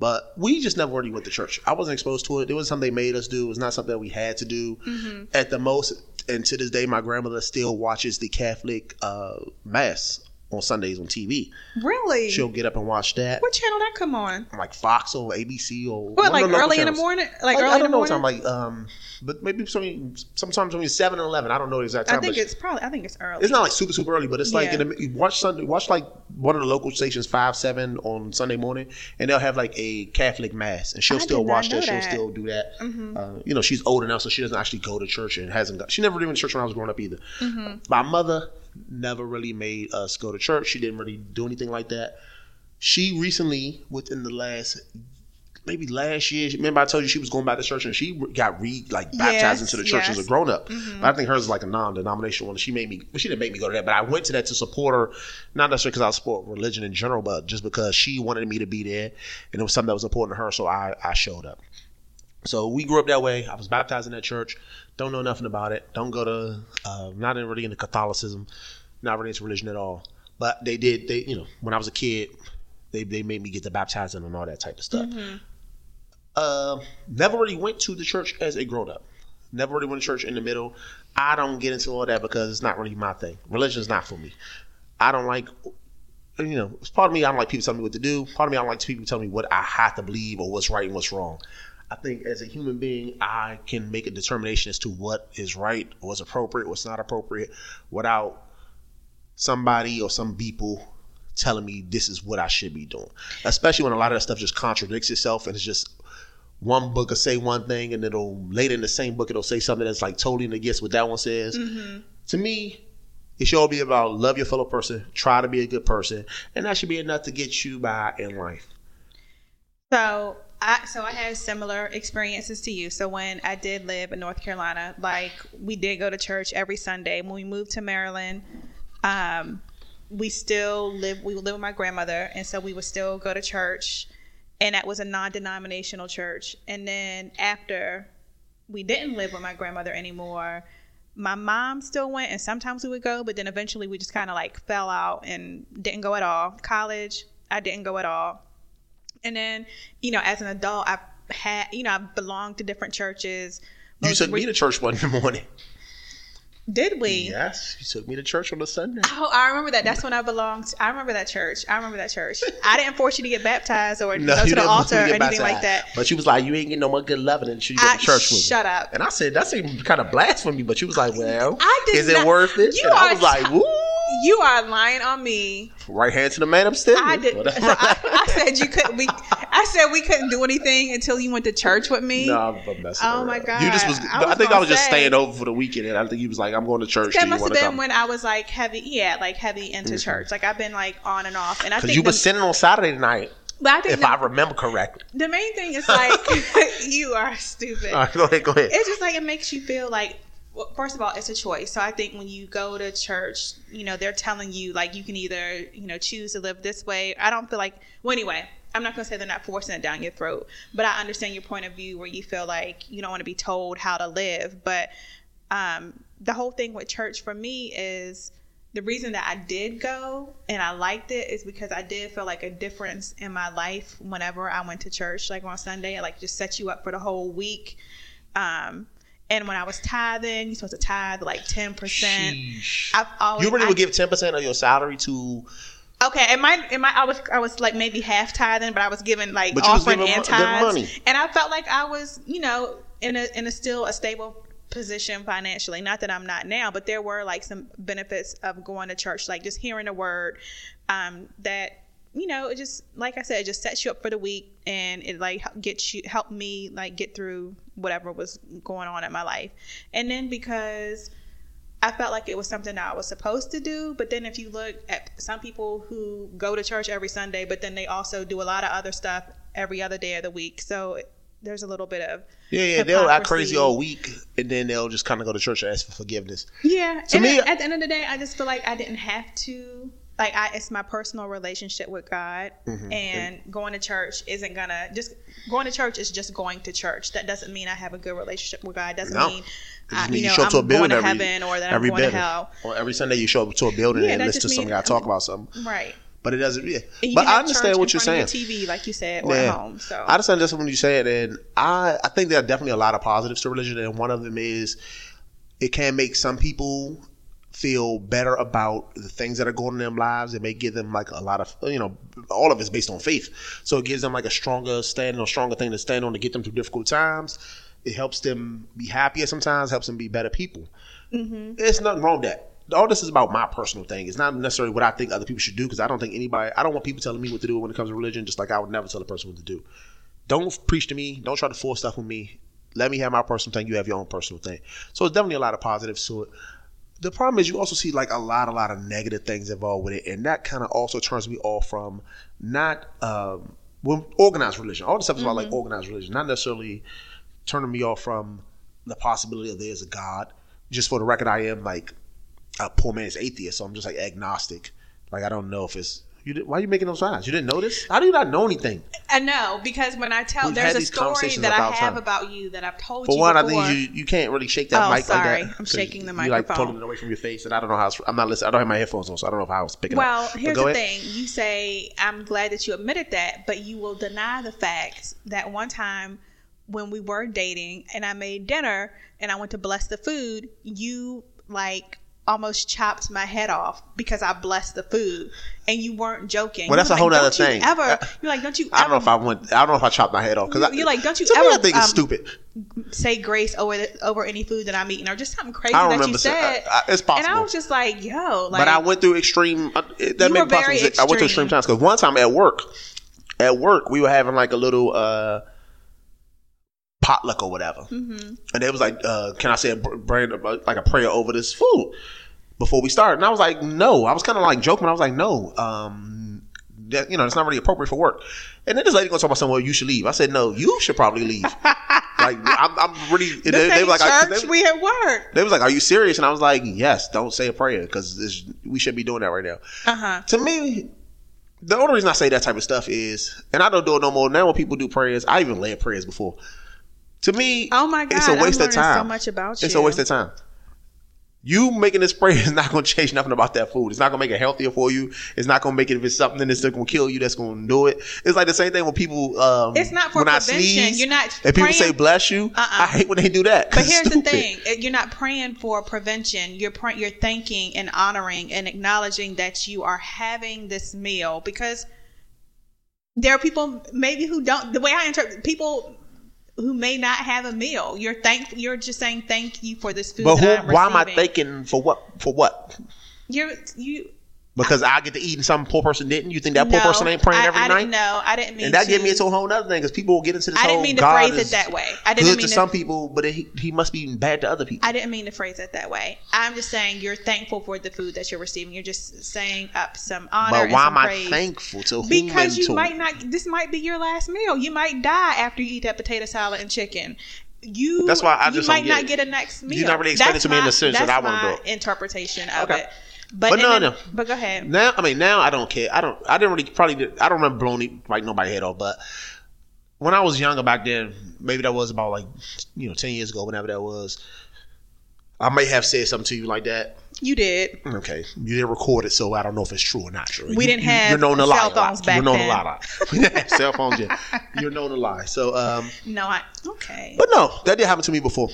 Speaker 3: But we just never really went to church. I wasn't exposed to it. It was something they made us do. It was not something that we had to do.
Speaker 4: Mm-hmm.
Speaker 3: At the most, and to this day, my grandmother still watches the Catholic uh, mass on Sundays on TV.
Speaker 4: Really?
Speaker 3: She'll get up and watch that,
Speaker 4: What channel that come on?
Speaker 3: like Fox or ABC or
Speaker 4: What, like early in the morning? Like
Speaker 3: I,
Speaker 4: early
Speaker 3: I
Speaker 4: in the
Speaker 3: don't know what
Speaker 4: morning?
Speaker 3: time, like um, but maybe some, sometimes between seven and eleven. I don't know the exact time.
Speaker 4: I think it's probably. I think it's early.
Speaker 3: it's not like super super early, but it's like
Speaker 4: Yeah.
Speaker 3: in the, you watch Sunday, watch like one of the local stations five seven on Sunday morning, and they'll have like a Catholic mass, and she'll
Speaker 4: I
Speaker 3: still watch that. She'll
Speaker 4: that. Mm-hmm.
Speaker 3: still do that. Uh, you know, she's older now, so she doesn't actually go to church and hasn't. Got, she never to church when I was growing up either.
Speaker 4: Mm-hmm.
Speaker 3: My mother never really made us go to church. She didn't really do anything like that. She recently, within the last maybe last year. Remember, I told you she was going back to church and she got re like baptized
Speaker 4: Yes,
Speaker 3: into the church as a grown up. But I think hers is like a non-denominational one. She made me. Well, she didn't make me go to that, but I went to that to support her, not necessarily because I support religion in general, but just because she wanted me to be there, and it was something that was important to her, so I I showed up. So we grew up that way. I was baptized in that church. Don't know nothing about it. Don't go to. Uh, not really into Catholicism. Not really into religion at all. But they did. They you know when I was a kid, they they made me get the baptizing and all that type of stuff. Uh, never really went to the church as a grown up. Never really went to church in the middle. I don't get into all that because it's not really my thing. Religion is not for me. I don't like, you know, part of me. I don't like people telling me what to do. Part of me, I don't like people telling me what I have to believe or what's right and what's wrong. I think as a human being, I can make a determination as to what is right, what's appropriate, what's not appropriate, without somebody or some people telling me this is what I should be doing. Especially when a lot of that stuff just contradicts itself and it's just one book will say one thing and it'll later in the same book it'll say something that's like totally against what that one says. To me, it should all be about love your fellow person, try to be a good person, and that should be enough to get you by in life.
Speaker 4: So I so I had similar experiences to you. So when I did live in North Carolina, like we did go to church every Sunday. When we moved to Maryland, um, we still live we live with my grandmother, and so we would still go to church, and that was a non-denominational church. And then after we didn't live with my grandmother anymore. My mom still went, and sometimes we would go, but then eventually we just kind of like fell out and didn't go at all. College, I didn't go at all. And then, you know, as an adult, I've had, you know, I've belonged to different churches.
Speaker 3: You took me to church one morning.
Speaker 4: Did we?
Speaker 3: Yes, you took me to church on a Sunday.
Speaker 4: Oh, I remember that. That's when I belonged. To, I remember that church. I remember that church. I didn't force you to get baptized or
Speaker 3: No,
Speaker 4: go to the altar or anything like that.
Speaker 3: But she was like, "You ain't getting no more good loving until you go
Speaker 4: I-
Speaker 3: to church with me."
Speaker 4: shut up.
Speaker 3: And I said, "That seemed kind of blasphemy," but she was like, "Well,
Speaker 4: I did
Speaker 3: is it worth it?"
Speaker 4: You
Speaker 3: and I
Speaker 4: are
Speaker 3: was like, "Woo!"
Speaker 4: You are lying on me.
Speaker 3: Right hand to the man upstairs.
Speaker 4: I did. So I, I said you couldn't. We. I said we couldn't do anything until you went to church with me.
Speaker 3: No, I'm, I'm messing
Speaker 4: Oh
Speaker 3: around.
Speaker 4: my God.
Speaker 3: You just was.
Speaker 4: I
Speaker 3: I, think I
Speaker 4: gonna
Speaker 3: was just staying over for the weekend, and I think he was like, "I'm going to church.
Speaker 4: That
Speaker 3: do
Speaker 4: must have been
Speaker 3: come?"
Speaker 4: when I was like heavy, yeah, like heavy into mm-hmm. church. Like I've been like on and off, and I
Speaker 3: Because
Speaker 4: think
Speaker 3: you
Speaker 4: the,
Speaker 3: was sitting on Saturday night,
Speaker 4: but I think
Speaker 3: if
Speaker 4: the,
Speaker 3: I remember correctly.
Speaker 4: the main thing is like you are stupid.
Speaker 3: All right, go ahead. Go ahead.
Speaker 4: It's just like it makes you feel like. Well, first of all, it's a choice. So I think when you go to church, you know they're telling you like you can either you know choose to live this way. I don't feel like. Well, anyway, I'm not gonna say they're not forcing it down your throat, but I understand your point of view where you feel like you don't want to be told how to live. But um, the whole thing with church for me is the reason that I did go and I liked it is because I did feel like a difference in my life whenever I went to church, like on Sunday. It like just set you up for the whole week. Um, and when I was tithing, you're supposed to tithe like ten percent. I've always
Speaker 3: You really
Speaker 4: I-
Speaker 3: would give ten percent of your salary to
Speaker 4: Okay, it might, it might. I was, I was like maybe half tithing, but I was giving like
Speaker 3: But
Speaker 4: offering and tithes, and I felt like I was, you know, in a in a still a stable position financially. Not that I'm not now, but there were like some benefits of going to church, like just hearing a word, um, that you know, it just like I said, it just sets you up for the week, and it like gets you helped me like get through whatever was going on in my life, and then because. I felt like it was something that I was supposed to do. But then if you look at some people who go to church every Sunday, but then they also do a lot of other stuff every other day of the week. So there's a little bit of
Speaker 3: Yeah, yeah, they'll act crazy all week and then they'll just kind of go to church and ask for forgiveness.
Speaker 4: Yeah.
Speaker 3: To
Speaker 4: and
Speaker 3: me-
Speaker 4: at, the end of the day, I just feel like I didn't have to. Like I, it's my personal relationship with God,
Speaker 3: Mm-hmm.
Speaker 4: and going to church isn't gonna just going to church is just going to church. That doesn't mean I have a good relationship with God. Doesn't
Speaker 3: No.
Speaker 4: mean
Speaker 3: It
Speaker 4: I, you
Speaker 3: means
Speaker 4: know
Speaker 3: show up to a building
Speaker 4: to
Speaker 3: every,
Speaker 4: or that
Speaker 3: every building. Or every Sunday you show up to a building
Speaker 4: Yeah,
Speaker 3: and listen to
Speaker 4: just
Speaker 3: some
Speaker 4: mean-
Speaker 3: guy talk about something.
Speaker 4: Right.
Speaker 3: But it doesn't. Yeah. But I understand what you're saying.
Speaker 4: TV, like you said, or
Speaker 3: Yeah.
Speaker 4: at home. So
Speaker 3: I understand just what you said, and I I think there are definitely a lot of positives to religion, and one of them is it can make some people feel better about the things that are going on in their lives. It may give them like a lot of you know, all of it's based on faith, so it gives them like a stronger standing or stronger thing to stand on to get them through difficult times. It helps them be happier sometimes, helps them be better people.
Speaker 4: Mm-hmm.
Speaker 3: There's nothing wrong with that. All this is about my personal thing. It's not necessarily what I think other people should do because I don't think anybody. I don't want people telling me what to do when it comes to religion. Just like I would never tell a person what to do. Don't preach to me. Don't try to force stuff on me. Let me have my personal thing. You have your own personal thing. So it's definitely a lot of positives to it. The problem is you also see like a lot, a lot of negative things involved with it, and that kind of also turns me off from not um, organized religion. All this stuff is about like organized religion, not necessarily turning me off from the possibility of there's a God. Just for the record, I am like a poor man's atheist, so I'm just like agnostic. Like I don't know if it's you. Did, why are you making those eyes? You didn't know this? How do you not know anything?
Speaker 4: I know because when I tell
Speaker 3: We've
Speaker 4: there's a story that I have
Speaker 3: time.
Speaker 4: about you that I've told
Speaker 3: For
Speaker 4: you
Speaker 3: one, I think you you can't really shake that
Speaker 4: Oh,
Speaker 3: mic
Speaker 4: sorry.
Speaker 3: like that.
Speaker 4: I'm shaking the microphone.
Speaker 3: You like pulling it away from your face, and I don't know how. It's, I'm not listening. I don't have my headphones on, so I don't know if I was picking
Speaker 4: well,
Speaker 3: up. But
Speaker 4: here's the
Speaker 3: ahead.
Speaker 4: thing. You say I'm glad that you admitted that, but you will deny the fact that one time when we were dating and I made dinner and I went to bless the food, you like almost chopped my head off because I blessed the food, and you weren't joking.
Speaker 3: Well, that's a whole
Speaker 4: like, "Don't you
Speaker 3: thing.
Speaker 4: Ever,
Speaker 3: Uh,
Speaker 4: you're like, don't you?
Speaker 3: I don't know if I went. I don't know if I chopped my head off because
Speaker 4: You- you're like, don't you
Speaker 3: to me,
Speaker 4: ever,
Speaker 3: I think it's
Speaker 4: um,
Speaker 3: stupid.
Speaker 4: say grace over the, over any food that I'm eating, or just something crazy
Speaker 3: I
Speaker 4: that you
Speaker 3: remember.
Speaker 4: said.
Speaker 3: I- I- it's possible.
Speaker 4: And I was just like, yo, like,
Speaker 3: but I went through extreme. uh, That be possible.
Speaker 4: very
Speaker 3: I went through extreme
Speaker 4: extreme.
Speaker 3: times because one time at work, at work we were having like a little uh potluck or whatever,
Speaker 4: Mm-hmm.
Speaker 3: and they was like, uh, "Can I say a br- brand like a prayer over this food before we start?" And I was like, "No." I was kind of like joking. I was like, "No." Um, that, you know, it's not really appropriate for work. And then this lady gonna talk about somewhere Well, you should leave. I said, "No, you should probably leave." like I'm, I'm really.
Speaker 4: this
Speaker 3: they, they were like, I-
Speaker 4: church.
Speaker 3: they-
Speaker 4: we at work.
Speaker 3: they was like, "Are you serious?" And I was like, "Yes." Don't say a prayer because we should be doing that right now.
Speaker 4: Uh huh.
Speaker 3: To me, the only reason I say that type of stuff is, and I don't do it no more. Now when people do prayers, I even led prayers before. To me,
Speaker 4: Oh my God,
Speaker 3: it's a waste
Speaker 4: I'm
Speaker 3: of time.
Speaker 4: so much about you.
Speaker 3: It's a waste of time. You making this prayer is not going to change nothing about that food. It's not going to make it healthier for you. It's not going to make it if it's something that's going to kill you. That's going to do it. It's like the same thing when people. Um,
Speaker 4: It's not for
Speaker 3: when I
Speaker 4: prevention.
Speaker 3: sneeze,
Speaker 4: You're not
Speaker 3: And people say bless you.
Speaker 4: Uh-uh.
Speaker 3: I hate when they do that.
Speaker 4: But here's the thing: you're not praying for prevention. You're pray- you're thanking and honoring and acknowledging that you are having this meal because there are people maybe who don't. The way I interpret people who may not have a meal. You're thankful. You're just saying thank you for this food.
Speaker 3: But who, why am I thanking for what? For what?
Speaker 4: You're you.
Speaker 3: Because I get to eat and some poor person didn't. You think that poor
Speaker 4: no,
Speaker 3: person ain't praying
Speaker 4: I,
Speaker 3: every
Speaker 4: I
Speaker 3: night?
Speaker 4: No, I didn't mean.
Speaker 3: And that
Speaker 4: to,
Speaker 3: gave me into a whole other thing because people will get into this whole.
Speaker 4: I didn't mean to
Speaker 3: God
Speaker 4: phrase it that way. I didn't
Speaker 3: good
Speaker 4: mean
Speaker 3: to
Speaker 4: to-
Speaker 3: some people, but he, he must be bad to other people.
Speaker 4: I didn't mean to phrase it that way. I'm just saying you're thankful for the food that you're receiving. You're just saying up some honor.
Speaker 3: but
Speaker 4: and
Speaker 3: why am I thankful to whom
Speaker 4: Because you
Speaker 3: to-
Speaker 4: might not. This might be your last meal. You might die after you eat that potato salad and chicken. You.
Speaker 3: That's why I
Speaker 4: you
Speaker 3: just
Speaker 4: might
Speaker 3: get
Speaker 4: not
Speaker 3: it.
Speaker 4: get a next meal.
Speaker 3: You're not really explaining to me in the sense that I wanna
Speaker 4: my
Speaker 3: do it.
Speaker 4: Interpretation of
Speaker 3: Okay.
Speaker 4: it. But,
Speaker 3: But no,
Speaker 4: then-
Speaker 3: no.
Speaker 4: But go ahead.
Speaker 3: Now, I mean, now I don't care. I don't. I didn't really probably. Did, I don't remember blowing like nobody head off, but when I was younger back then, maybe that was about like you know ten years ago, whenever that was. I may have said something to you like that.
Speaker 4: You did.
Speaker 3: Okay, you didn't record it, so I don't know if it's true or not true.
Speaker 4: We
Speaker 3: You-
Speaker 4: didn't have
Speaker 3: you're known to lie
Speaker 4: cell
Speaker 3: a lot.
Speaker 4: phones back
Speaker 3: You're known
Speaker 4: then.
Speaker 3: to lie. We didn't have cell phones yet. You're known to lie. So, um,
Speaker 4: No, I okay.
Speaker 3: but no, that did happen to me before.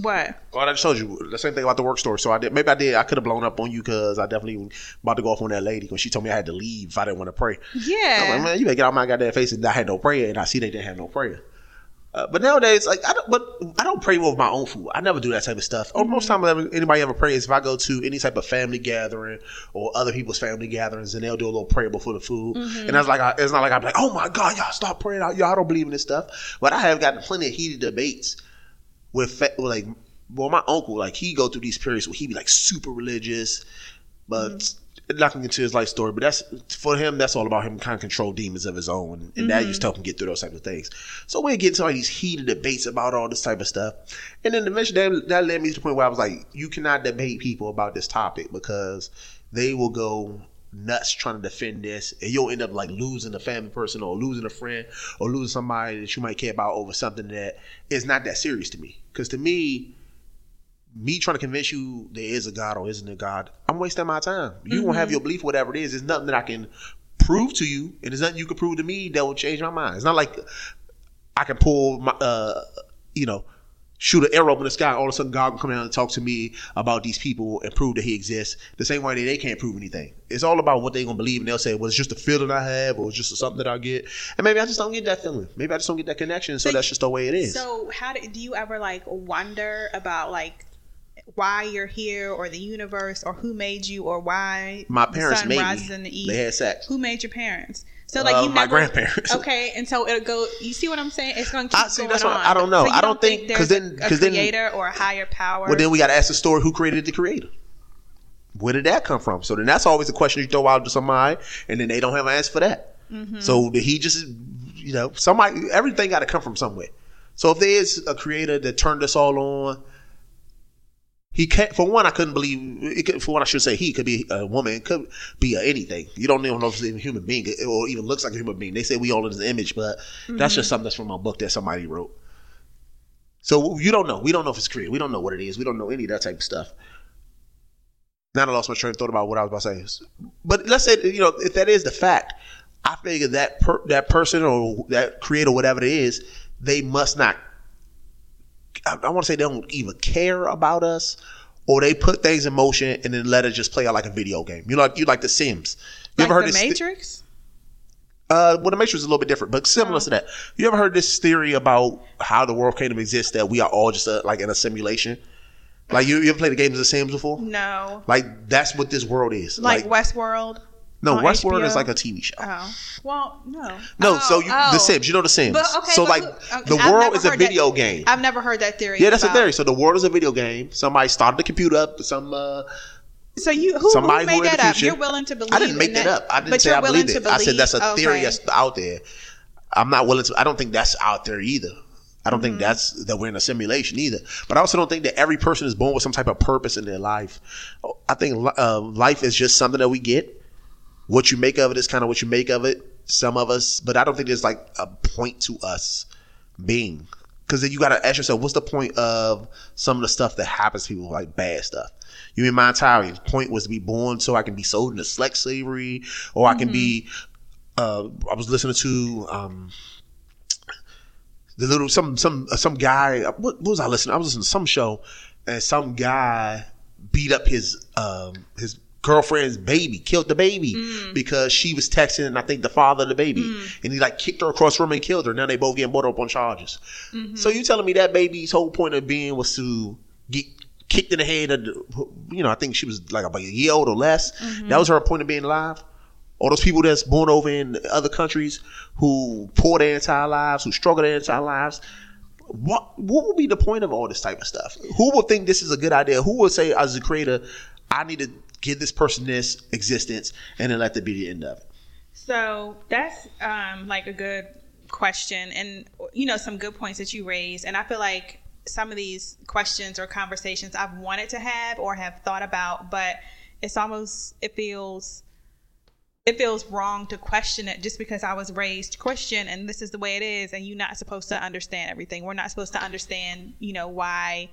Speaker 4: What?
Speaker 3: Well, I just told you the same thing about the work story. So I did. Maybe I did. I could have blown up on you because I definitely about to go off on that lady because she told me I had to leave if I didn't want to pray. I'm like,
Speaker 4: Yeah.
Speaker 3: man, you better get out my goddamn face and I had no prayer, and I see they didn't have no prayer. Uh, but nowadays, like I don't, but I don't pray with my own food. I never do that type of stuff. Or most time, ever- anybody ever prays if I go to any type of family gathering or other people's family gatherings, and they'll do a little prayer before the food. And that's like, I, it's not like I'm like, oh my god, y'all stop praying out, y'all don't believe in this stuff. But I have gotten plenty of heated debates with fa- like, well, my uncle, like he go through these periods where he be like super religious, but mm-hmm. not gonna get into his life story. But that's for him. That's all about him kind of control demons of his own, and that used to mm-hmm. help him get through those type of things. So we get into all these heated debates about all this type of stuff, and then eventually that, that led me to the point where I was like, you cannot debate people about this topic because they will go nuts trying to defend this and you'll end up like losing a family person or losing a friend or losing somebody that you might care about over something that is not that serious to me because to me me trying to convince you there is a God or isn't a God, I'm wasting my time. You gonna have your belief, whatever it is. There's nothing that I can prove to you, and there's nothing you can prove to me that will change my mind. It's not like I can pull my, uh, you know, shoot an arrow up in the sky. All of a sudden, God will come down and talk to me about these people and prove that He exists. The same way that they can't prove anything. It's all about what they're gonna believe, and they'll say, "Well, it's just a feeling I have, or it's just something that I get." And maybe I just don't get that feeling. Maybe I just don't get that connection. So
Speaker 4: So-
Speaker 3: that's just the way it is.
Speaker 4: So how do, do you ever like wonder about like why you're here or the universe or who made you or why
Speaker 3: my
Speaker 4: the
Speaker 3: parents
Speaker 4: sun
Speaker 3: made
Speaker 4: rises
Speaker 3: me.
Speaker 4: in the east?
Speaker 3: They had sex.
Speaker 4: Who made your parents? So like
Speaker 3: Uh,
Speaker 4: you
Speaker 3: my
Speaker 4: never,
Speaker 3: grandparents.
Speaker 4: Okay, and so it'll go. You see what I'm saying? It's going to keep
Speaker 3: I see,
Speaker 4: going
Speaker 3: that's what-
Speaker 4: on.
Speaker 3: I don't know.
Speaker 4: So
Speaker 3: I don't think- 'cause then- because then-
Speaker 4: creator or a higher power.
Speaker 3: Well, then we got to ask the story: Who created the creator? Where did that come from? So then that's always a question you throw out to somebody, and then they don't have an answer for that.
Speaker 4: Mm-hmm.
Speaker 3: So did he just, you know, somebody? Everything got to come from somewhere. So if there is a creator that turned us all on, he can't. For one, I couldn't believe. It could, for one, I should say he could be a woman. It could be anything. You don't even know if it's even a human being or even looks like a human being. They say we all in his image, but that's just mm-hmm. something that's from a book that somebody wrote. So you don't know. We don't know if it's created. We don't know what it is. We don't know any of that type of stuff. Now I lost my train of thought about what I was about to say. But let's say you know if that is the fact, I figure that per, that person or that creator, whatever it is, they must not. I, I want to say they don't even care about us, or they put things in motion and then let it just play out like a video game. You like you like The Sims. You
Speaker 4: like
Speaker 3: ever heard
Speaker 4: the Matrix?
Speaker 3: uh, well, the Matrix is a little bit different, but similar to that. You ever heard this theory about how the world came to exist? That we are all just uh like in a simulation. Like you, you ever played the games of The Sims before?
Speaker 4: No,
Speaker 3: Like that's what this world is.
Speaker 4: like, Westworld.
Speaker 3: No,
Speaker 4: on
Speaker 3: Westworld
Speaker 4: HBO?
Speaker 3: is like a TV show.
Speaker 4: Oh, well, no.
Speaker 3: no,
Speaker 4: Oh,
Speaker 3: so you,
Speaker 4: oh.
Speaker 3: The Sims, you know The Sims.
Speaker 4: But, okay,
Speaker 3: so like
Speaker 4: okay,
Speaker 3: the
Speaker 4: I've
Speaker 3: world is a
Speaker 4: heard that-
Speaker 3: video game.
Speaker 4: I've never heard that theory.
Speaker 3: yeah, that's a theory. So the world is a video game. Somebody started the computer up. Some uh,
Speaker 4: So you who,
Speaker 3: somebody
Speaker 4: who
Speaker 3: who
Speaker 4: made
Speaker 3: in
Speaker 4: that up? You're willing to believe?
Speaker 3: I didn't make
Speaker 4: in
Speaker 3: that up. I didn't
Speaker 4: but
Speaker 3: say
Speaker 4: you're
Speaker 3: I believe it.
Speaker 4: to
Speaker 3: I said that's a
Speaker 4: believe-
Speaker 3: theory that's out there. I'm not willing to. I don't think that's out there either. I don't
Speaker 4: Mm-hmm.
Speaker 3: think that's that we're in a simulation either. But I also don't think that every person is born with some type of purpose in their life. I think uh, life is just something that we get. What you make of it is kind of what you make of it. Some of us, but I don't think there's like a point to us being. Because then you got to ask yourself, what's the point of some of the stuff that happens to people, like bad stuff? You mean my entire point was to be born so I can be sold into sex slavery, or I can be. Uh, I was listening to um, the little some some some guy. What, what was I listening? I was listening to some show, and some guy beat up his um, his girlfriend's baby, killed the baby mm. because she was texting, and I think the father of the baby, mm. and he like kicked her across the room and killed her. Now they both getting brought up on charges. Mm-hmm. So you telling me that baby's whole point of being was to get kicked in the head of, the, you know, I think she was like about a year old or less. Mm-hmm. That was her point of being alive. All those people that's born over in other countries who pour their entire lives, who struggle their entire lives. What what would be the point of all this type of stuff? Who will think this is a good idea? Who will say, as a creator, I need to give this person this existence and then let that be the end of it?
Speaker 4: So that's um, like a good question, and you know some good points that you raised. And I feel like some of these questions or conversations I've wanted to have or have thought about, but it's almost it feels it feels wrong to question it just because I was raised Christian and this is the way it is, and you're not supposed to understand everything. We're not supposed to understand, you know, why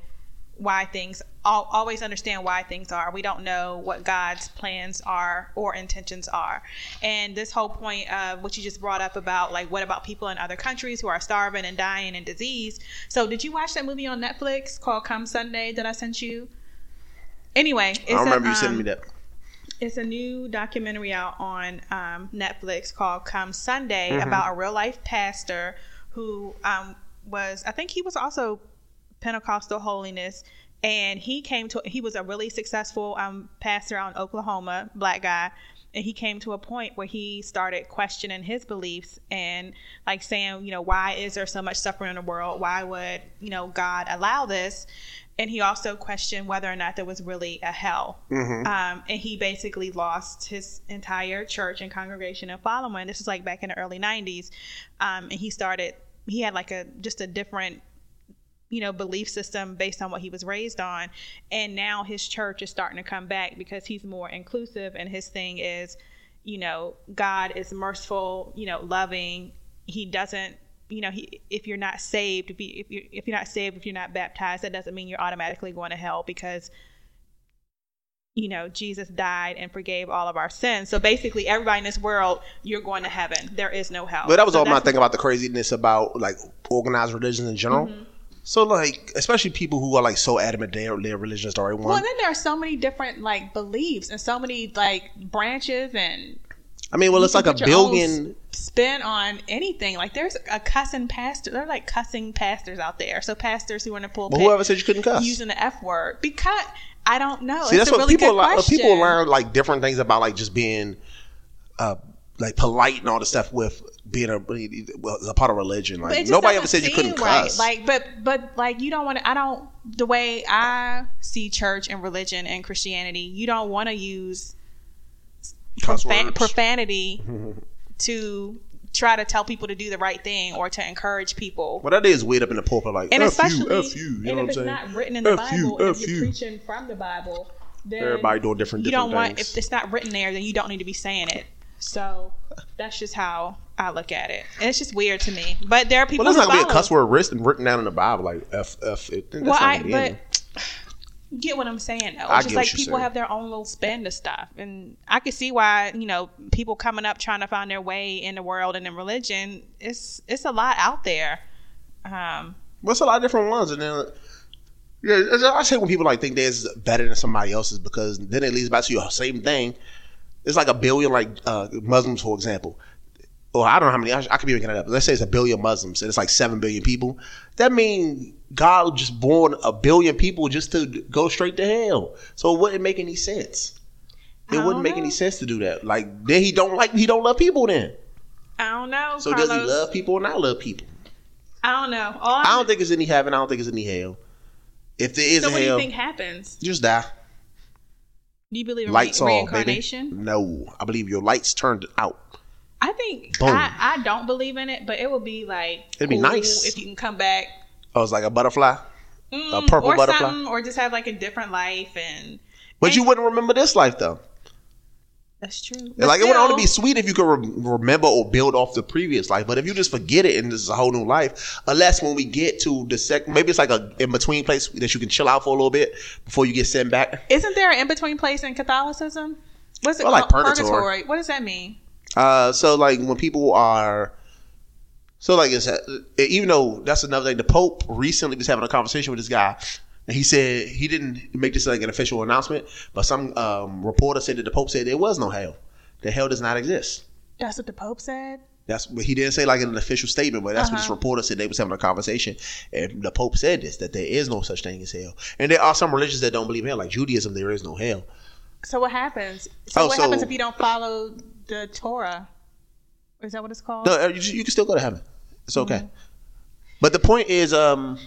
Speaker 4: why things always understand why things are. We don't know what God's plans are or intentions are. And this whole point of what you just brought up about like what about people in other countries who are starving and dying and disease. So did you watch that movie on Netflix called Come Sunday that I sent you? Anyway, it's
Speaker 3: I remember
Speaker 4: a,
Speaker 3: you sending
Speaker 4: um,
Speaker 3: me that.
Speaker 4: it's a new documentary out on um, Netflix called Come Sunday
Speaker 3: Mm-hmm.
Speaker 4: about a real life pastor who um, was, I think he was also Pentecostal holiness. And he came to, he was a really successful um, pastor out in Oklahoma, black guy. And he came to a point where he started questioning his beliefs and like saying, you know, why is there so much suffering in the world? Why would, you know, God allow this? And he also questioned whether or not there was really a hell.
Speaker 3: Mm-hmm.
Speaker 4: Um, and he basically lost his entire church and congregation and following. This is like back in the early 90s. Um, and he started, he had like a just a different you know belief system based on what he was raised on. And now his church is starting to come back because he's more inclusive and his thing is you know god is merciful you know loving. He doesn't you know he, if you're not saved if, you, if you if you're not saved if you're not baptized that doesn't mean you're automatically going to hell because you know jesus died and forgave all of our sins. So basically everybody in this world you're going to heaven. There is no hell.
Speaker 3: But that was
Speaker 4: So
Speaker 3: all my thing about the craziness about like organized religions in general.
Speaker 4: Mm-hmm.
Speaker 3: So like, especially people who are like so adamant their their religion is the right one.
Speaker 4: Well, then there are so many different like beliefs and so many like branches and
Speaker 3: I mean, well, it's like a
Speaker 4: put your own
Speaker 3: billion.
Speaker 4: spin on anything. Like there's a cussing pastor. There are like cussing pastors out there. So pastors who are in the pulpit
Speaker 3: But whoever said you couldn't cuss?
Speaker 4: using the f word because I don't know.
Speaker 3: See,
Speaker 4: it's
Speaker 3: that's
Speaker 4: a
Speaker 3: what
Speaker 4: really
Speaker 3: people
Speaker 4: good
Speaker 3: learn.
Speaker 4: question.
Speaker 3: People learn like different things about like just being, uh, like polite and all the stuff with being a, well, a part of religion. Like nobody ever said you couldn't
Speaker 4: right.
Speaker 3: cuss.
Speaker 4: Like, but but like you don't want to. I don't. The way I see church and religion and Christianity, you don't want to use profan- profanity to try to tell people to do the right thing or to encourage people.
Speaker 3: Well, that is weird up in the pulpit, like
Speaker 4: and
Speaker 3: F
Speaker 4: especially,
Speaker 3: you, F you. You know what I'm saying?
Speaker 4: not written in the
Speaker 3: F you,
Speaker 4: Bible, and
Speaker 3: F
Speaker 4: if you're
Speaker 3: you.
Speaker 4: preaching from the Bible, then
Speaker 3: Everybody doing different
Speaker 4: you don't
Speaker 3: different
Speaker 4: want
Speaker 3: things.
Speaker 4: if it's not written there, then you don't need to be saying it. So that's just how I look at it, and it's just weird to me. But there are people.
Speaker 3: Well, there's
Speaker 4: who
Speaker 3: not gonna be a cuss word written written down in the Bible, like F F. It,
Speaker 4: Well, I
Speaker 3: gonna be in
Speaker 4: but get what I'm saying though. It's
Speaker 3: I
Speaker 4: just like people
Speaker 3: saying.
Speaker 4: have their own little spin to stuff, and I can see why you know people coming up trying to find their way in the world and in religion. It's it's a lot out there. Um,
Speaker 3: What's a lot of different ones, and then yeah, I say when people like think theirs is better than somebody else's because then it leads back to your same thing. It's like a billion like uh, Muslims, for example. Or I don't know how many. I, I could be making it up. Let's say it's a billion Muslims, and it's like seven billion people. That means God just born a billion people just to go straight to hell. So it wouldn't make any sense. It wouldn't make
Speaker 4: know.
Speaker 3: any sense to do that. Like then he don't like he don't love people. Then
Speaker 4: I don't know.
Speaker 3: so
Speaker 4: Carlos.
Speaker 3: does he love people or not love people?
Speaker 4: I don't know. All
Speaker 3: I don't think it's any heaven. I don't think it's any hell. If there is
Speaker 4: So
Speaker 3: a
Speaker 4: what do you think happens?
Speaker 3: just die.
Speaker 4: Do you believe in
Speaker 3: Lights
Speaker 4: re-
Speaker 3: off, baby.
Speaker 4: reincarnation?
Speaker 3: No, I believe your lights turned out.
Speaker 4: I think
Speaker 3: Boom.
Speaker 4: I, I don't believe in it, but it would be like
Speaker 3: It'd be
Speaker 4: cool
Speaker 3: nice.
Speaker 4: if you can come back
Speaker 3: I was like a butterfly,
Speaker 4: mm,
Speaker 3: a purple
Speaker 4: or
Speaker 3: butterfly.
Speaker 4: or just have like a different life, and
Speaker 3: But
Speaker 4: and-
Speaker 3: you wouldn't remember this life though.
Speaker 4: That's true.
Speaker 3: like it would only be sweet if you could re- remember or build off the previous life. But if you just forget it and this is a whole new life, unless when we get to the second, maybe it's like a in between place that you can chill out for a little bit before you get sent back.
Speaker 4: Isn't there an in between place in Catholicism? What's it
Speaker 3: Well, like
Speaker 4: called?
Speaker 3: purgatory.
Speaker 4: What does that mean?
Speaker 3: Uh, so like when people are, so like it's even though that's another thing. The Pope recently was having a conversation with this guy, he said he didn't make this like an official announcement, but some um, reporter said that the Pope said there was no hell. The hell does not exist.
Speaker 4: That's what the Pope said.
Speaker 3: That's what he didn't say like in an official statement, but that's what this
Speaker 4: Uh-huh.
Speaker 3: reporter said. They was having a conversation, and the Pope said this that there is no such thing as hell. And there are some religions that don't believe in hell, like Judaism. There is no hell.
Speaker 4: So what happens? So
Speaker 3: Oh,
Speaker 4: what
Speaker 3: so-
Speaker 4: happens if you don't follow the Torah? Is that what it's called?
Speaker 3: No, uh, you, you can still go to heaven. It's okay. But the point is, um,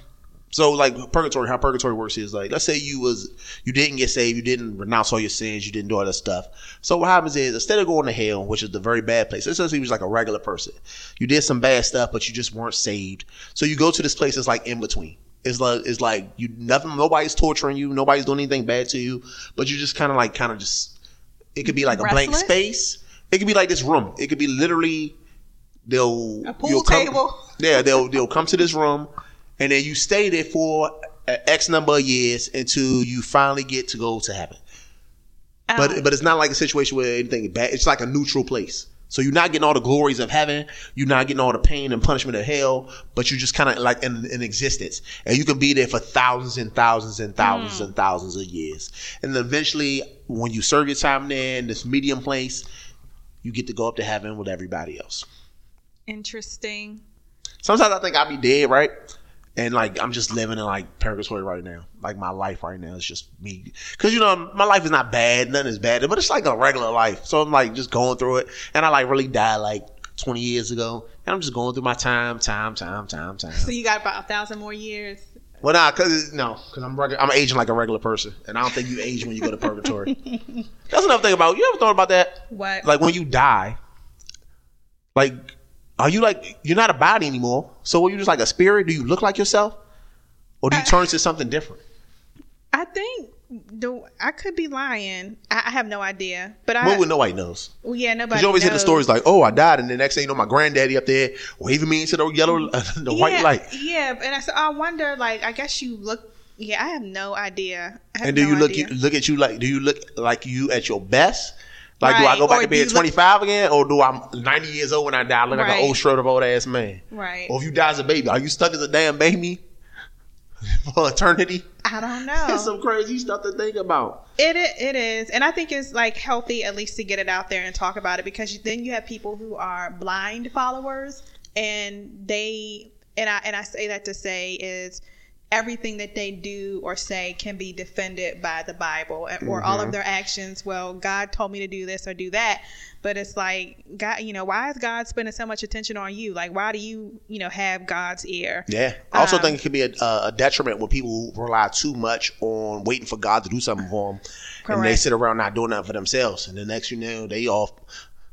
Speaker 3: so like purgatory, how purgatory works is like, let's say you was you didn't get saved, you didn't renounce all your sins, you didn't do all that stuff. So what happens is instead of going to hell, which is the very bad place, let's say you was like a regular person, you did some bad stuff, but you just weren't saved. So you go to this place that's like in between. It's like it's like you nothing, nobody's torturing you, nobody's doing anything bad to you, but you just kind of like kind of just. It could be like a blank space. It could be like this room. It could be literally they'll
Speaker 4: A pool
Speaker 3: come-
Speaker 4: table.
Speaker 3: yeah, they'll they'll come to this room, and then you stay there for X number of years until you finally get to go to heaven. But
Speaker 4: Um,
Speaker 3: but it's not like a situation where anything bad. It's like a neutral place. So you're not getting all the glories of heaven. You're not getting all the pain and punishment of hell. But you're just kind of like in, in existence, and you can be there for thousands and thousands and thousands and thousands of years. And eventually, when you serve your time there in this medium place, you get to go up to heaven with everybody else.
Speaker 4: interesting.
Speaker 3: Sometimes I think I'll be dead, right? And like I'm just living in like purgatory right now. Like my life right now is just me. Cause you know, my life is not bad, nothing is bad, but it's like a regular life. So I'm like just going through it. And I like really died like 20 years ago. And I'm just going through my time, time, time, time, time.
Speaker 4: So you got about a thousand more years.
Speaker 3: Well, nah, cause no, cause I'm regu- I'm aging like a regular person, and I don't think you age when you go to purgatory. That's another thing about you. Ever thought about that?
Speaker 4: What?
Speaker 3: Like when you die, like are you like you're not a body anymore? So are you just like a spirit? Do you look like yourself, or do you turn to something different?
Speaker 4: I think the I could be lying. I, I have no idea, but I
Speaker 3: Well, well, nobody knows.
Speaker 4: well, yeah nobody.
Speaker 3: Because you always hear the stories like, "Oh, I died," and the next thing you know, my granddaddy up there waving me into the yellow, the white light.
Speaker 4: Yeah, and I, so oh, I wonder, like, I guess you look. Yeah, I have no idea. Have
Speaker 3: And do
Speaker 4: no
Speaker 3: you look
Speaker 4: idea.
Speaker 3: look at you like? Do you look like you at your best? Like, do I go back
Speaker 4: or
Speaker 3: to being
Speaker 4: you look-
Speaker 3: 25 again, or do I'm 90 years old when I die? I look like an old, up old ass man.
Speaker 4: right?
Speaker 3: Or if you die as a baby, are you stuck as a damn baby for eternity?
Speaker 4: I don't know.
Speaker 3: That's some crazy stuff to think about.
Speaker 4: It it is, and I think it's like healthy at least to get it out there and talk about it because you- then you have people who are blind followers, and they and I and I say that to say is everything that they do or say can be defended by the Bible or all of their actions. Well, God told me to do this or do that, but it's like God, you know, why is God spending so much attention on you? Like, why do you, you know, have God's ear?
Speaker 3: Yeah. I also
Speaker 4: Um,
Speaker 3: think it could be a, a detriment when people rely too much on waiting for God to do something for them, and they sit around not doing nothing for themselves. And the next you know, they all,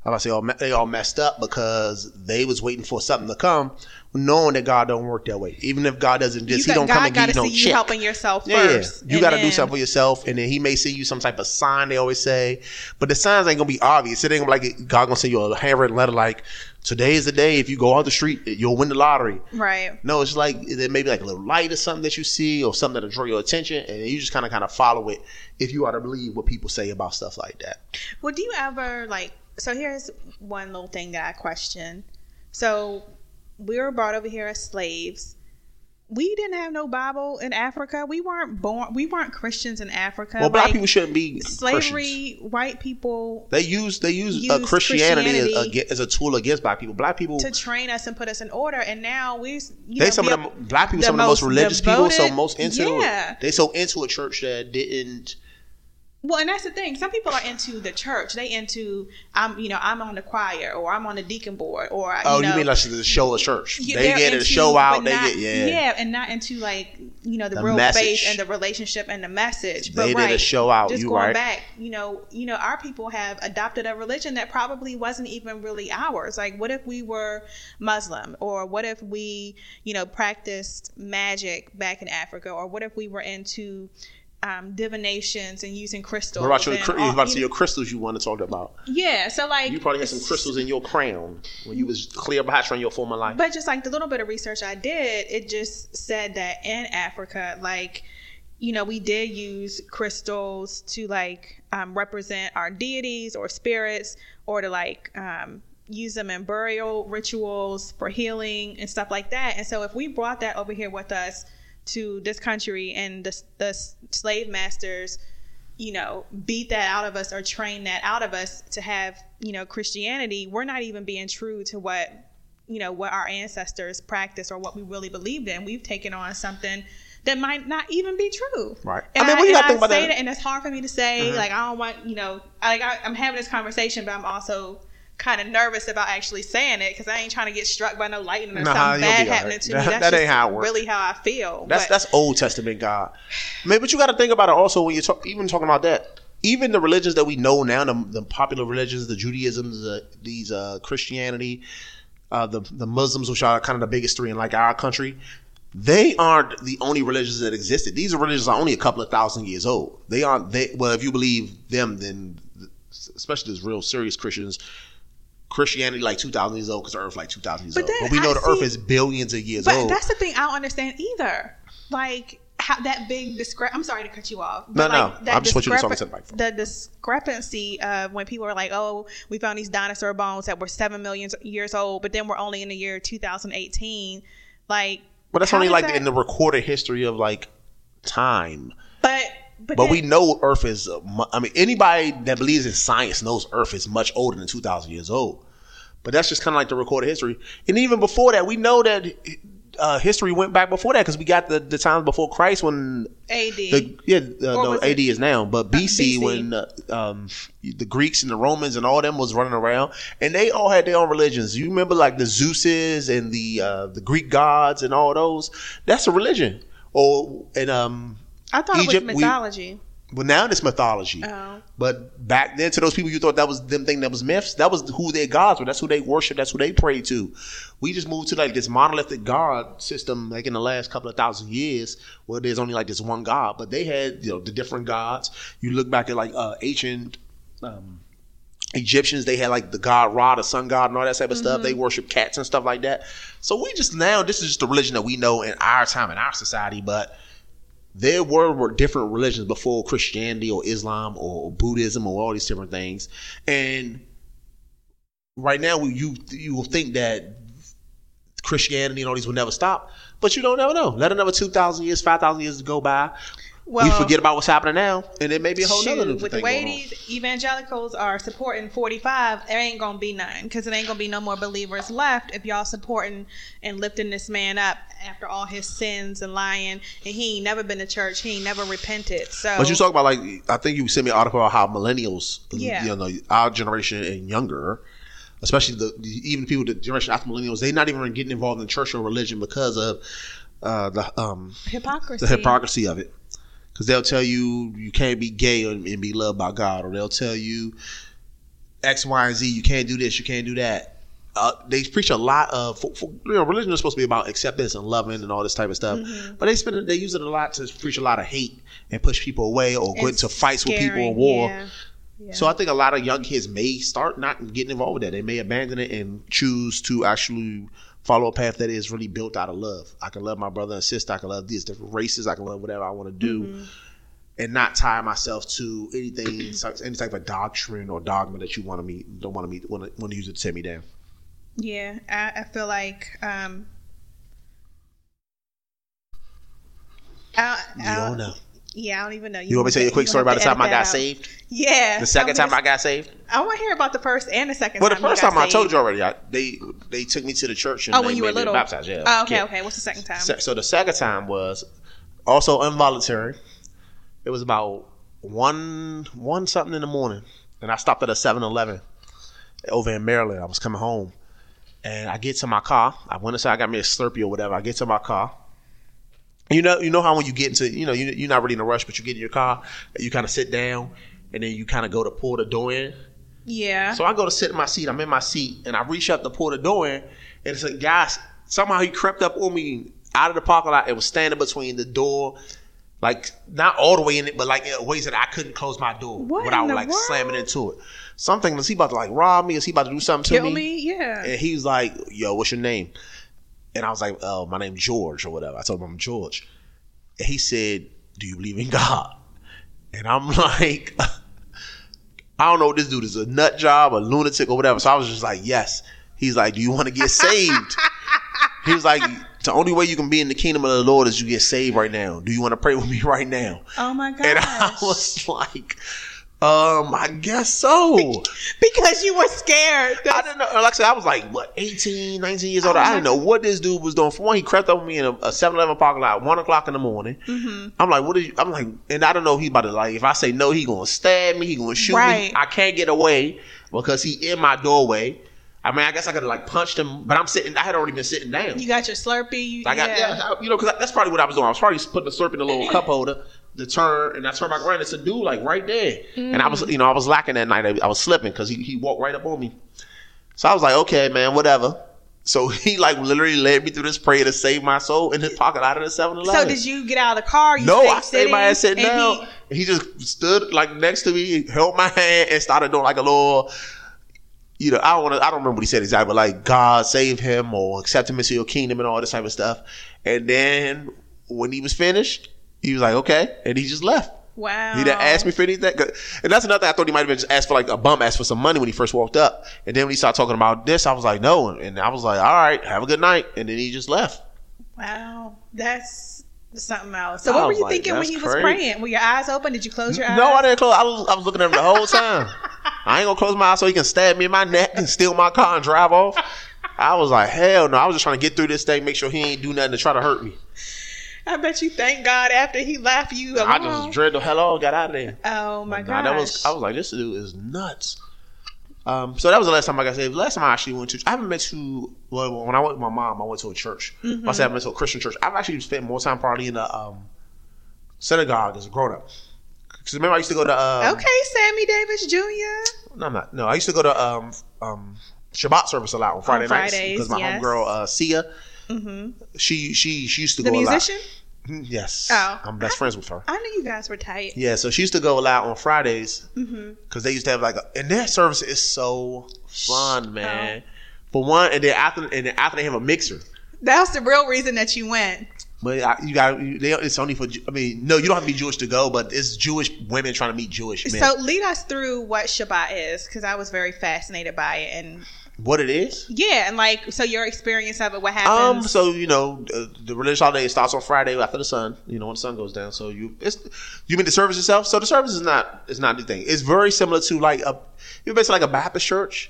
Speaker 3: I'm about to say, all, they all messed up because they was waiting for something to come, knowing that God don't work that way. Even if God doesn't just,
Speaker 4: you
Speaker 3: He don't
Speaker 4: got,
Speaker 3: come
Speaker 4: God
Speaker 3: and
Speaker 4: got
Speaker 3: give you no
Speaker 4: see you helping yourself
Speaker 3: Yeah, yeah.
Speaker 4: first.
Speaker 3: You got to do something for yourself, and then he may send you some type of sign. They always say, but the signs ain't gonna be obvious. It ain't gonna be like God gonna send you a handwritten letter like, "Today is the day. If you go out the street, you'll win the lottery."
Speaker 4: Right.
Speaker 3: No, it's like there may be like a little light or something that you see, or something that'll draw your attention, and you just kind of kind of follow it if you are to believe what people say about stuff like that.
Speaker 4: Well, do you ever like? So here's one little thing that I question. So we were brought over here as slaves. We didn't have no Bible in Africa. We weren't born. We weren't Christians in Africa.
Speaker 3: Well, black
Speaker 4: Like,
Speaker 3: people shouldn't be
Speaker 4: slavery.
Speaker 3: Christians.
Speaker 4: White people
Speaker 3: They use they use, uh,
Speaker 4: Use
Speaker 3: Christianity, as, a, as a tool against black people. Black people,
Speaker 4: to train us and put us in order, and now we. You
Speaker 3: they
Speaker 4: know,
Speaker 3: some of the black people,
Speaker 4: the
Speaker 3: some of the most
Speaker 4: most
Speaker 3: religious people, so most into
Speaker 4: Yeah.
Speaker 3: they so into a church that didn't.
Speaker 4: Well, and that's the thing. Some people are into the church. They into I'm, you know, I'm on the choir or I'm on the deacon board or
Speaker 3: Oh,
Speaker 4: you,
Speaker 3: you, mean like the show of church?
Speaker 4: Yeah,
Speaker 3: they get
Speaker 4: into-
Speaker 3: show out. They
Speaker 4: not-
Speaker 3: get yeah.
Speaker 4: yeah, and not into like you know the,
Speaker 3: The
Speaker 4: real
Speaker 3: message.
Speaker 4: faith and the relationship and the message. But
Speaker 3: They did a
Speaker 4: right,
Speaker 3: show out,
Speaker 4: Just
Speaker 3: you
Speaker 4: going
Speaker 3: right.
Speaker 4: back, you know, you know, our people have adopted a religion that probably wasn't even really ours. Like, what if we were Muslim, or what if we, you know, practiced magic back in Africa, or what if we were into um, divinations and using crystals?
Speaker 3: What about your?
Speaker 4: and
Speaker 3: cri- You
Speaker 4: all-
Speaker 3: about
Speaker 4: you
Speaker 3: your crystals you want to talk about?
Speaker 4: yeah, so like
Speaker 3: You probably had some crystals in your crown when you was Cleopatra in your former life.
Speaker 4: But just like the little bit of research I did, it just said that in Africa, like, you know, we did use crystals to like um, represent our deities or spirits or to like um, use them in burial rituals for healing and stuff like that. And so if we brought that over here with us to this country and the, the slave masters, you know, beat that out of us or train that out of us to have, you know, Christianity, we're not even being true to what, you know, what our ancestors practiced or what we really believed in. We've taken on something that might not even be true.
Speaker 3: Right.
Speaker 4: And
Speaker 3: I mean,
Speaker 4: I,
Speaker 3: what do you
Speaker 4: and
Speaker 3: gotta think about
Speaker 4: say
Speaker 3: that?
Speaker 4: and it's hard for me to say.
Speaker 3: Mhm.
Speaker 4: Like, I don't want, you know, like I, I'm having this conversation, but I'm also kind of nervous about actually saying it because I ain't trying to get struck by no lightning or
Speaker 3: Nah,
Speaker 4: something bad
Speaker 3: right.
Speaker 4: happening to
Speaker 3: That-
Speaker 4: me. That's
Speaker 3: that ain't how it works.
Speaker 4: really how I feel.
Speaker 3: That's
Speaker 4: But-
Speaker 3: that's Old Testament God. Man, but you got to think about it also when you're talk, even talking about that. Even the religions that we know now, the, the popular religions, the Judaisms, the, these uh, Christianity, uh, the the Muslims, which are kind of the biggest three in like our country, they aren't the only religions that existed. These religions are only a couple of thousand years old. They aren't. They well, if you believe them, then especially as real serious Christians. Christianity like two thousand years old because the Earth like two thousand years
Speaker 4: But
Speaker 3: old. But we know
Speaker 4: I
Speaker 3: the Earth is billions of years old.
Speaker 4: But
Speaker 3: old.
Speaker 4: that's the thing I don't understand either. Like, how that big discre- I'm sorry to cut you off.
Speaker 3: No,
Speaker 4: but,
Speaker 3: no.
Speaker 4: like, that
Speaker 3: I just want you to talk into the microphone.
Speaker 4: The discrepancy of when people are like, "Oh, we found these dinosaur bones that were seven million years old," but then we're only in the year 2018. Like,
Speaker 3: But that's only like
Speaker 4: that-
Speaker 3: in the recorded history of like time.
Speaker 4: But but,
Speaker 3: But
Speaker 4: then-
Speaker 3: we know Earth is. I mean, anybody that believes in science knows Earth is much older than two thousand years old. But that's just kind of like the recorded history. And even before that, we know that uh, history went back before that because we got the, the times before Christ when
Speaker 4: AD.
Speaker 3: the yeah uh, no AD
Speaker 4: it-
Speaker 3: is now, but BC,
Speaker 4: BC.
Speaker 3: when uh, um, the Greeks and the Romans and all them was running around, and they all had their own religions. You remember like the Zeuses and the uh, the Greek gods and all those. That's a religion. Or and um,
Speaker 4: I thought
Speaker 3: Egypt,
Speaker 4: it was
Speaker 3: we-
Speaker 4: mythology.
Speaker 3: Well now it's mythology.
Speaker 4: Oh.
Speaker 3: But back then, to those people, you thought that was them thing that was myths. That was who their gods were. That's who they worship. That's who they prayed to. We just moved to like this monolithic god system, like in the last couple of thousand years, where there's only like this one god. But they had you know the different gods. You look back at like uh, ancient. Um, Egyptians, they had like the god Ra, the sun god, and all that type of stuff. They worship cats and stuff like that. So we just now, this is just the religion that we know in our time, in our society. But there were, different religions before Christianity or Islam or Buddhism or all these different things. And right now, you you will think that Christianity and all these will never stop, but you don't never know. Let another two thousand years, five thousand years go by.
Speaker 4: Well,
Speaker 3: we forget about what's happening now, and it may be a whole
Speaker 4: Shoot,
Speaker 3: nother
Speaker 4: with the
Speaker 3: thing
Speaker 4: way
Speaker 3: going on.
Speaker 4: these evangelicals are supporting 45, there ain't gonna be none because it ain't gonna be no more believers left if y'all supporting and lifting this man up after all his sins and lying, and he ain't never been to church, he ain't never repented. So,
Speaker 3: But you talk about like I think you sent me an article about how millennials,
Speaker 4: Yeah.
Speaker 3: you know, our generation and younger, especially the even people the generation after millennials, they not even getting involved in church or religion because of uh, the um
Speaker 4: hypocrisy.
Speaker 3: the hypocrisy of it. Because they'll tell you you can't be gay and, be loved by God, or they'll tell you X, Y, and Z. You can't do this. You can't do that. Uh, they preach a lot of for, for, you know religion is supposed to be about acceptance and loving and all this type of stuff,
Speaker 4: Mm-hmm.
Speaker 3: but they spend it- they use it a lot to preach a lot of hate and push people away or go into fights with people in war.
Speaker 4: yeah. Yeah.
Speaker 3: So I think a lot of young kids may start not getting involved with that. They may abandon it and choose to actually follow a path that is really built out of love. I can love my brother and sister. I can love these different races. I can love whatever I want to do,
Speaker 4: Mm-hmm.
Speaker 3: and not tie myself to anything, any type of doctrine or dogma that you want to me don't want to me want to, want to use it to tear me down.
Speaker 4: Yeah, I, I feel like um, I,
Speaker 3: You
Speaker 4: I
Speaker 3: don't know.
Speaker 4: Yeah, I don't even know.
Speaker 3: You you want me to tell you a quick story about the time I got saved?
Speaker 4: Yeah,
Speaker 3: The second time I got saved.
Speaker 4: I want to hear about the first and the second.
Speaker 3: Well, the
Speaker 4: time you
Speaker 3: first
Speaker 4: got
Speaker 3: time I told you already. I, they they took me to the church and
Speaker 4: Oh, when you were little.
Speaker 3: baptized. Yeah.
Speaker 4: Oh, okay,
Speaker 3: Yeah.
Speaker 4: okay. What's the second time?
Speaker 3: Se- So the second time was also involuntary. It was about one one something in the morning, and I stopped at a 7-Eleven over in Maryland. I was coming home, and I get to my car. I went inside. I got me a Slurpee or whatever. I get to my car. You know, you know how when you get into, you know, you, you're not really in a rush, but you get in your car, you kind of sit down, and then you kind of go to pull the door in.
Speaker 4: yeah.
Speaker 3: So I go to sit in my seat. I'm in my seat, and I reach up to pull the door in, and it's a guy. Somehow he crept up on me out of the parking lot and was standing between the door, like not all the way in it, but like in ways that I couldn't close my door
Speaker 4: What
Speaker 3: without like
Speaker 4: world?
Speaker 3: slamming into it. Something was he about to like rob me? Is he about to do something to me?
Speaker 4: Kill me? Yeah.
Speaker 3: And he's like, "Yo, what's your name?" And I was like, "Oh, my name's George or whatever." I told him I'm George. And he said, "Do you believe in God?" And I'm like, I don't know this dude is a nut job, a lunatic, or whatever. So I was just like, yes. He's like, do you want to get saved? he was like, the only way you can be in the kingdom of the Lord is you get saved right now. Do you want to pray with me right now?
Speaker 4: oh my god!
Speaker 3: And I was like, um, I guess so.
Speaker 4: because you were scared.
Speaker 3: I didn't know. Like I said, I was like, what, 18, 19 years old.
Speaker 4: Oh
Speaker 3: I didn't know what this dude was doing. For one, he crept up on me in a 7 Eleven parking lot, 1 o'clock in the morning.
Speaker 4: Mm-hmm.
Speaker 3: I'm like, what is you? I'm like, and I don't know if he about to, like, if I say no, he going to stab me, he going to shoot
Speaker 4: Right.
Speaker 3: me. I can't get away because he in my doorway. I mean, I guess I could have, like, punched him, but I'm sitting, I had already been sitting down.
Speaker 4: You got your Slurpee. You,
Speaker 3: I got,
Speaker 4: yeah.
Speaker 3: yeah, I- you know, because that's probably what I was doing. I was probably putting the slurp in a little cup holder to turn, and I turned back around. It's a dude like right there, and I was,
Speaker 4: Mm.
Speaker 3: you know, I was lacking that night. I, I was slipping because he, he walked right up on me. So I was like, okay, man, whatever. So he like literally led me through this prayer to save my soul in his pocket out of the 7-Eleven.
Speaker 4: So did you get out of the car? You
Speaker 3: No,
Speaker 4: stayed
Speaker 3: I stayed
Speaker 4: sitting,
Speaker 3: my ass sitting
Speaker 4: and
Speaker 3: down. He, just stood like next to me, held my hand, and started doing like a little, you know, I don't want to, I don't remember what he said exactly, but like God save him or accept him into your kingdom and all this type of stuff. And then when he was finished, He was like, okay, and he just left.
Speaker 4: Wow.
Speaker 3: He didn't ask me for anything. And that's another thing. I thought he might have been just asked for like a bum asked for some money when he first walked up. And then when he started talking about this, I was like, no. And I was like, all right, have a good night. And then he just left.
Speaker 4: Wow. That's something else. So
Speaker 3: I
Speaker 4: what were you
Speaker 3: like,
Speaker 4: thinking when
Speaker 3: that's
Speaker 4: he was praying? Were your eyes open? Did you close your eyes?
Speaker 3: No, I didn't close. I was, I was looking at him the whole time. I ain't gonna close my eyes so he can stab me in my neck and steal my car and drive off. I was like, hell no. I was just trying to get through this thing, make sure he ain't do nothing to try to hurt me.
Speaker 4: I bet you thank God after he left you
Speaker 3: I just dread the hell off, got out of there.
Speaker 4: oh my
Speaker 3: Nah,
Speaker 4: god.
Speaker 3: that was I was like, this dude is nuts. Um, so that was the last time, like I said, the last time I actually went to. I haven't been to. Well, when I went with my mom, I went to a church.
Speaker 4: Mm-hmm.
Speaker 3: I said I went to a Christian church. I've actually spent more time probably in the um, synagogue as a grown up. Because remember, I used to go to. Um,
Speaker 4: okay, Sammy Davis Jr.
Speaker 3: No, I'm not. No, I used to go to um, um, Shabbat service a lot on Friday nights
Speaker 4: Fridays,
Speaker 3: because my
Speaker 4: yes.
Speaker 3: homegirl uh, Sia,
Speaker 4: hmm
Speaker 3: she she she used to
Speaker 4: The
Speaker 3: go
Speaker 4: musician?
Speaker 3: a lot. Mhm, Yes.
Speaker 4: Oh.
Speaker 3: I'm best friends with her.
Speaker 4: I knew you guys were tight.
Speaker 3: Yeah, so she used to go a lot on Fridays because they used to have like, a, and their service is so fun, man.
Speaker 4: Oh.
Speaker 3: For one, and then after, and then after they have a mixer,
Speaker 4: That's the real reason that you went.
Speaker 3: but I, you got, it's only for. I mean, no, you don't have to be Jewish to go, but it's Jewish women trying to meet Jewish men.
Speaker 4: So lead us through what Shabbat is, because I was very fascinated by it, and
Speaker 3: what it is?
Speaker 4: yeah, and like so your experience of it, what happens?
Speaker 3: Um,
Speaker 4: happens?
Speaker 3: so you know, uh, the religious holiday starts on Friday after the sun. You know, when the sun goes down. So you, it's you mean the service itself. So the service is not, it's not the thing. It's very similar to like a, you're basically like a Baptist church.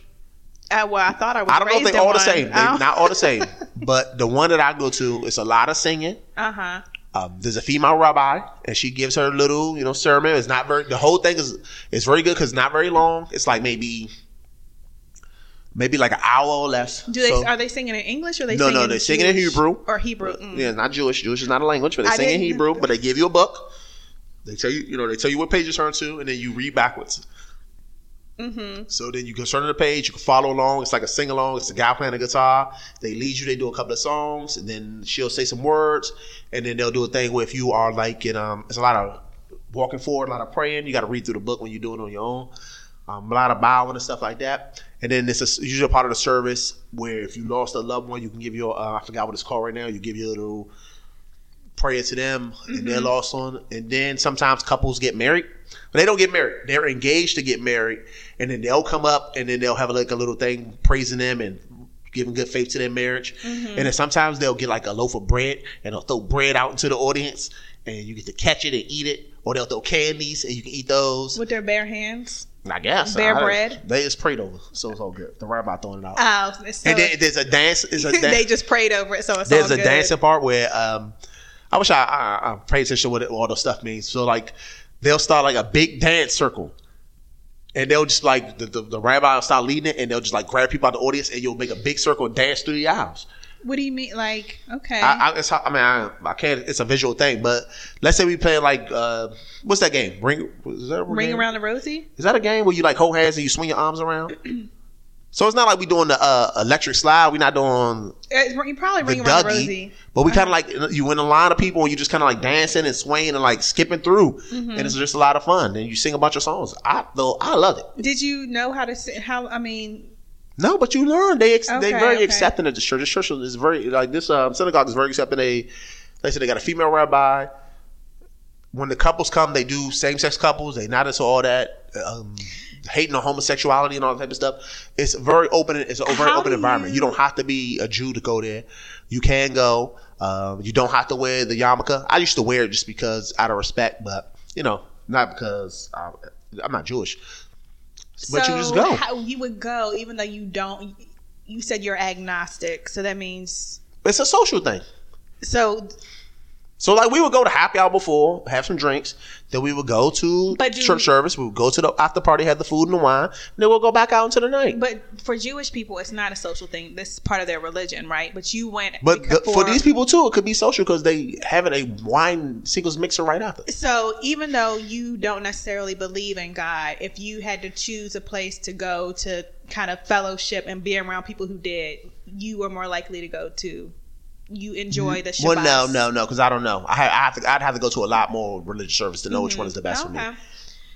Speaker 4: uh, well, I thought I was.
Speaker 3: I don't know if they all the same.
Speaker 4: Oh.
Speaker 3: not all the same. But the one that I go to, it's a lot of singing.
Speaker 4: Uh huh.
Speaker 3: Um, there's a female rabbi, and she gives her little, you know, sermon. It's not very. The whole thing is it's very good because it's not very long. It's like maybe, maybe like an hour or less.
Speaker 4: Do they
Speaker 3: So-
Speaker 4: are they singing in English or they
Speaker 3: No, no, they're singing in Hebrew.
Speaker 4: or Hebrew? Mm.
Speaker 3: Yeah, not Jewish. Jewish is not a language, but they
Speaker 4: I
Speaker 3: sing in Hebrew. But they give you a book. They tell you, you know, they tell you what page to turn to, and then you read backwards.
Speaker 4: Mm-hmm.
Speaker 3: So then you can turn to the page, you can follow along. It's like a sing along. It's a guy playing a guitar. They lead you. They do a couple of songs, and then she'll say some words, and then they'll do a thing where if you are like in um, it's a lot of walking forward, a lot of praying. You got to read through the book when you do it on your own. Um, a lot of bowing and stuff like that. And then it's a, usually a part of the service where if you lost a loved one, you can give your uh, I forgot what it's called right now. You give your little prayer to them and their lost one. And then sometimes couples get married, but they don't get married. They're engaged to get married, and then they'll come up and then they'll have like a little thing praising them and giving good faith to their marriage. And then sometimes they'll get like a loaf of bread and they'll throw bread out into the audience, and you get to catch it and eat it, or they'll throw candies and you can eat those.
Speaker 4: With their bare hands.
Speaker 3: I guess
Speaker 4: Bare
Speaker 3: I-
Speaker 4: bread?
Speaker 3: They just prayed over, so it's all good. The rabbi throwing it out.
Speaker 4: Oh, so
Speaker 3: and then there's a dance. Is a
Speaker 4: they just prayed over it, so it's all good.
Speaker 3: there's a
Speaker 4: good.
Speaker 3: dancing part where um, I wish I, I, I paid attention to what it, all the stuff means. So like they'll start like a big dance circle. And they'll just like the, the, the rabbi will start leading it, and they'll just like grab people out the audience, and you'll make a big circle and dance through the aisles.
Speaker 4: What do you mean? Like, okay.
Speaker 3: I, I, it's, how- I mean, I, I can't. It's a visual thing, but let's say we play like uh, what's that game? Ring? That
Speaker 4: Ring
Speaker 3: game?
Speaker 4: around the rosy?
Speaker 3: Is that a game where you like hold hands and you swing your arms around? so it's not like we doing the uh, electric slide. We're not doing
Speaker 4: Uh, You probably
Speaker 3: the
Speaker 4: ring around the
Speaker 3: Dougie,
Speaker 4: rosy.
Speaker 3: but we kind of like you in a line of people and you just kind of like dancing and swaying and like skipping through,
Speaker 4: Mm-hmm.
Speaker 3: and it's just a lot of fun. And you sing a bunch of songs. I though I love it.
Speaker 4: Did you know how to? How I mean,
Speaker 3: No, but you learn. They ex- they very
Speaker 4: okay.
Speaker 3: accepting of the church. The church is very like this um, synagogue is very accepting. They they said they got a female rabbi. When the couples come, they do same sex couples. They not into all that um, hating on homosexuality and all that type of stuff. It's very open. It's a very
Speaker 4: How
Speaker 3: open environment. You
Speaker 4: you-
Speaker 3: don't have to be a Jew to go there. You can go. Um, you don't have to wear the yarmulke. I used to wear it just because out of respect, but you know, not because I, I'm not Jewish. But
Speaker 4: so
Speaker 3: you just go.
Speaker 4: How you would go, even though you don't. You said you're agnostic, so that means
Speaker 3: It's a social thing.
Speaker 4: so.
Speaker 3: So like we would go to happy hour before, have some drinks, then we would go to
Speaker 4: But
Speaker 3: church service. We would go to the after party, have the food and the wine, and then we'll go back out into the night.
Speaker 4: But for Jewish people, it's not a social thing. This is part of their religion, right? But you went.
Speaker 3: But the, for these people too, it could be social because they having a wine singles mixer right after.
Speaker 4: So even though you don't necessarily believe in God, if you had to choose a place to go to kind of fellowship and be around people who did, you were more likely to go to. You enjoy the Shabbat.
Speaker 3: Well, no, no, no, because I don't know. I, I have to, I'd have to go to a lot more religious service to know which one is the best for me.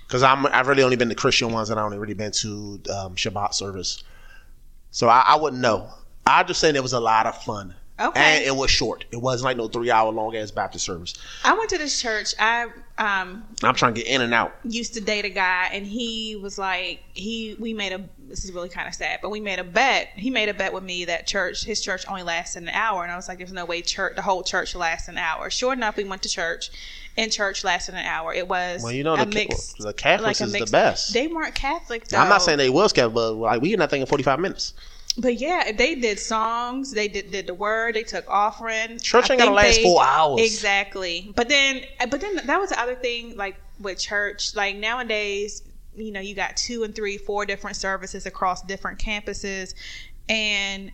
Speaker 3: Because I'm I've really only been to Christian ones and I only really been to um, Shabbat service, so I, I wouldn't know. I'm just saying it was a lot of fun.
Speaker 4: Okay.
Speaker 3: and it was short. It wasn't like no three hour long ass Baptist service.
Speaker 4: I went to this church. I um
Speaker 3: I'm trying to get in and out.
Speaker 4: used to date a guy and he was like he we made a this is really kind of sad but we made a bet he made a bet with me that church his church only lasted an hour and i was like there's no way church the whole church lasts an hour sure enough we went to church and church lasted an hour it was
Speaker 3: Well, you know
Speaker 4: a
Speaker 3: the,
Speaker 4: mix
Speaker 3: the Catholics
Speaker 4: a
Speaker 3: is the best.
Speaker 4: they weren't catholic though
Speaker 3: I'm not saying they was Catholic, but like we in that thing in 45 minutes.
Speaker 4: But yeah they did songs they did, did the word they took offering
Speaker 3: Church ain't gonna last
Speaker 4: they-
Speaker 3: four hours.
Speaker 4: Exactly. But then, but then that was the other thing, like with church. Like nowadays, you know, you got two and three, four different services across different campuses, and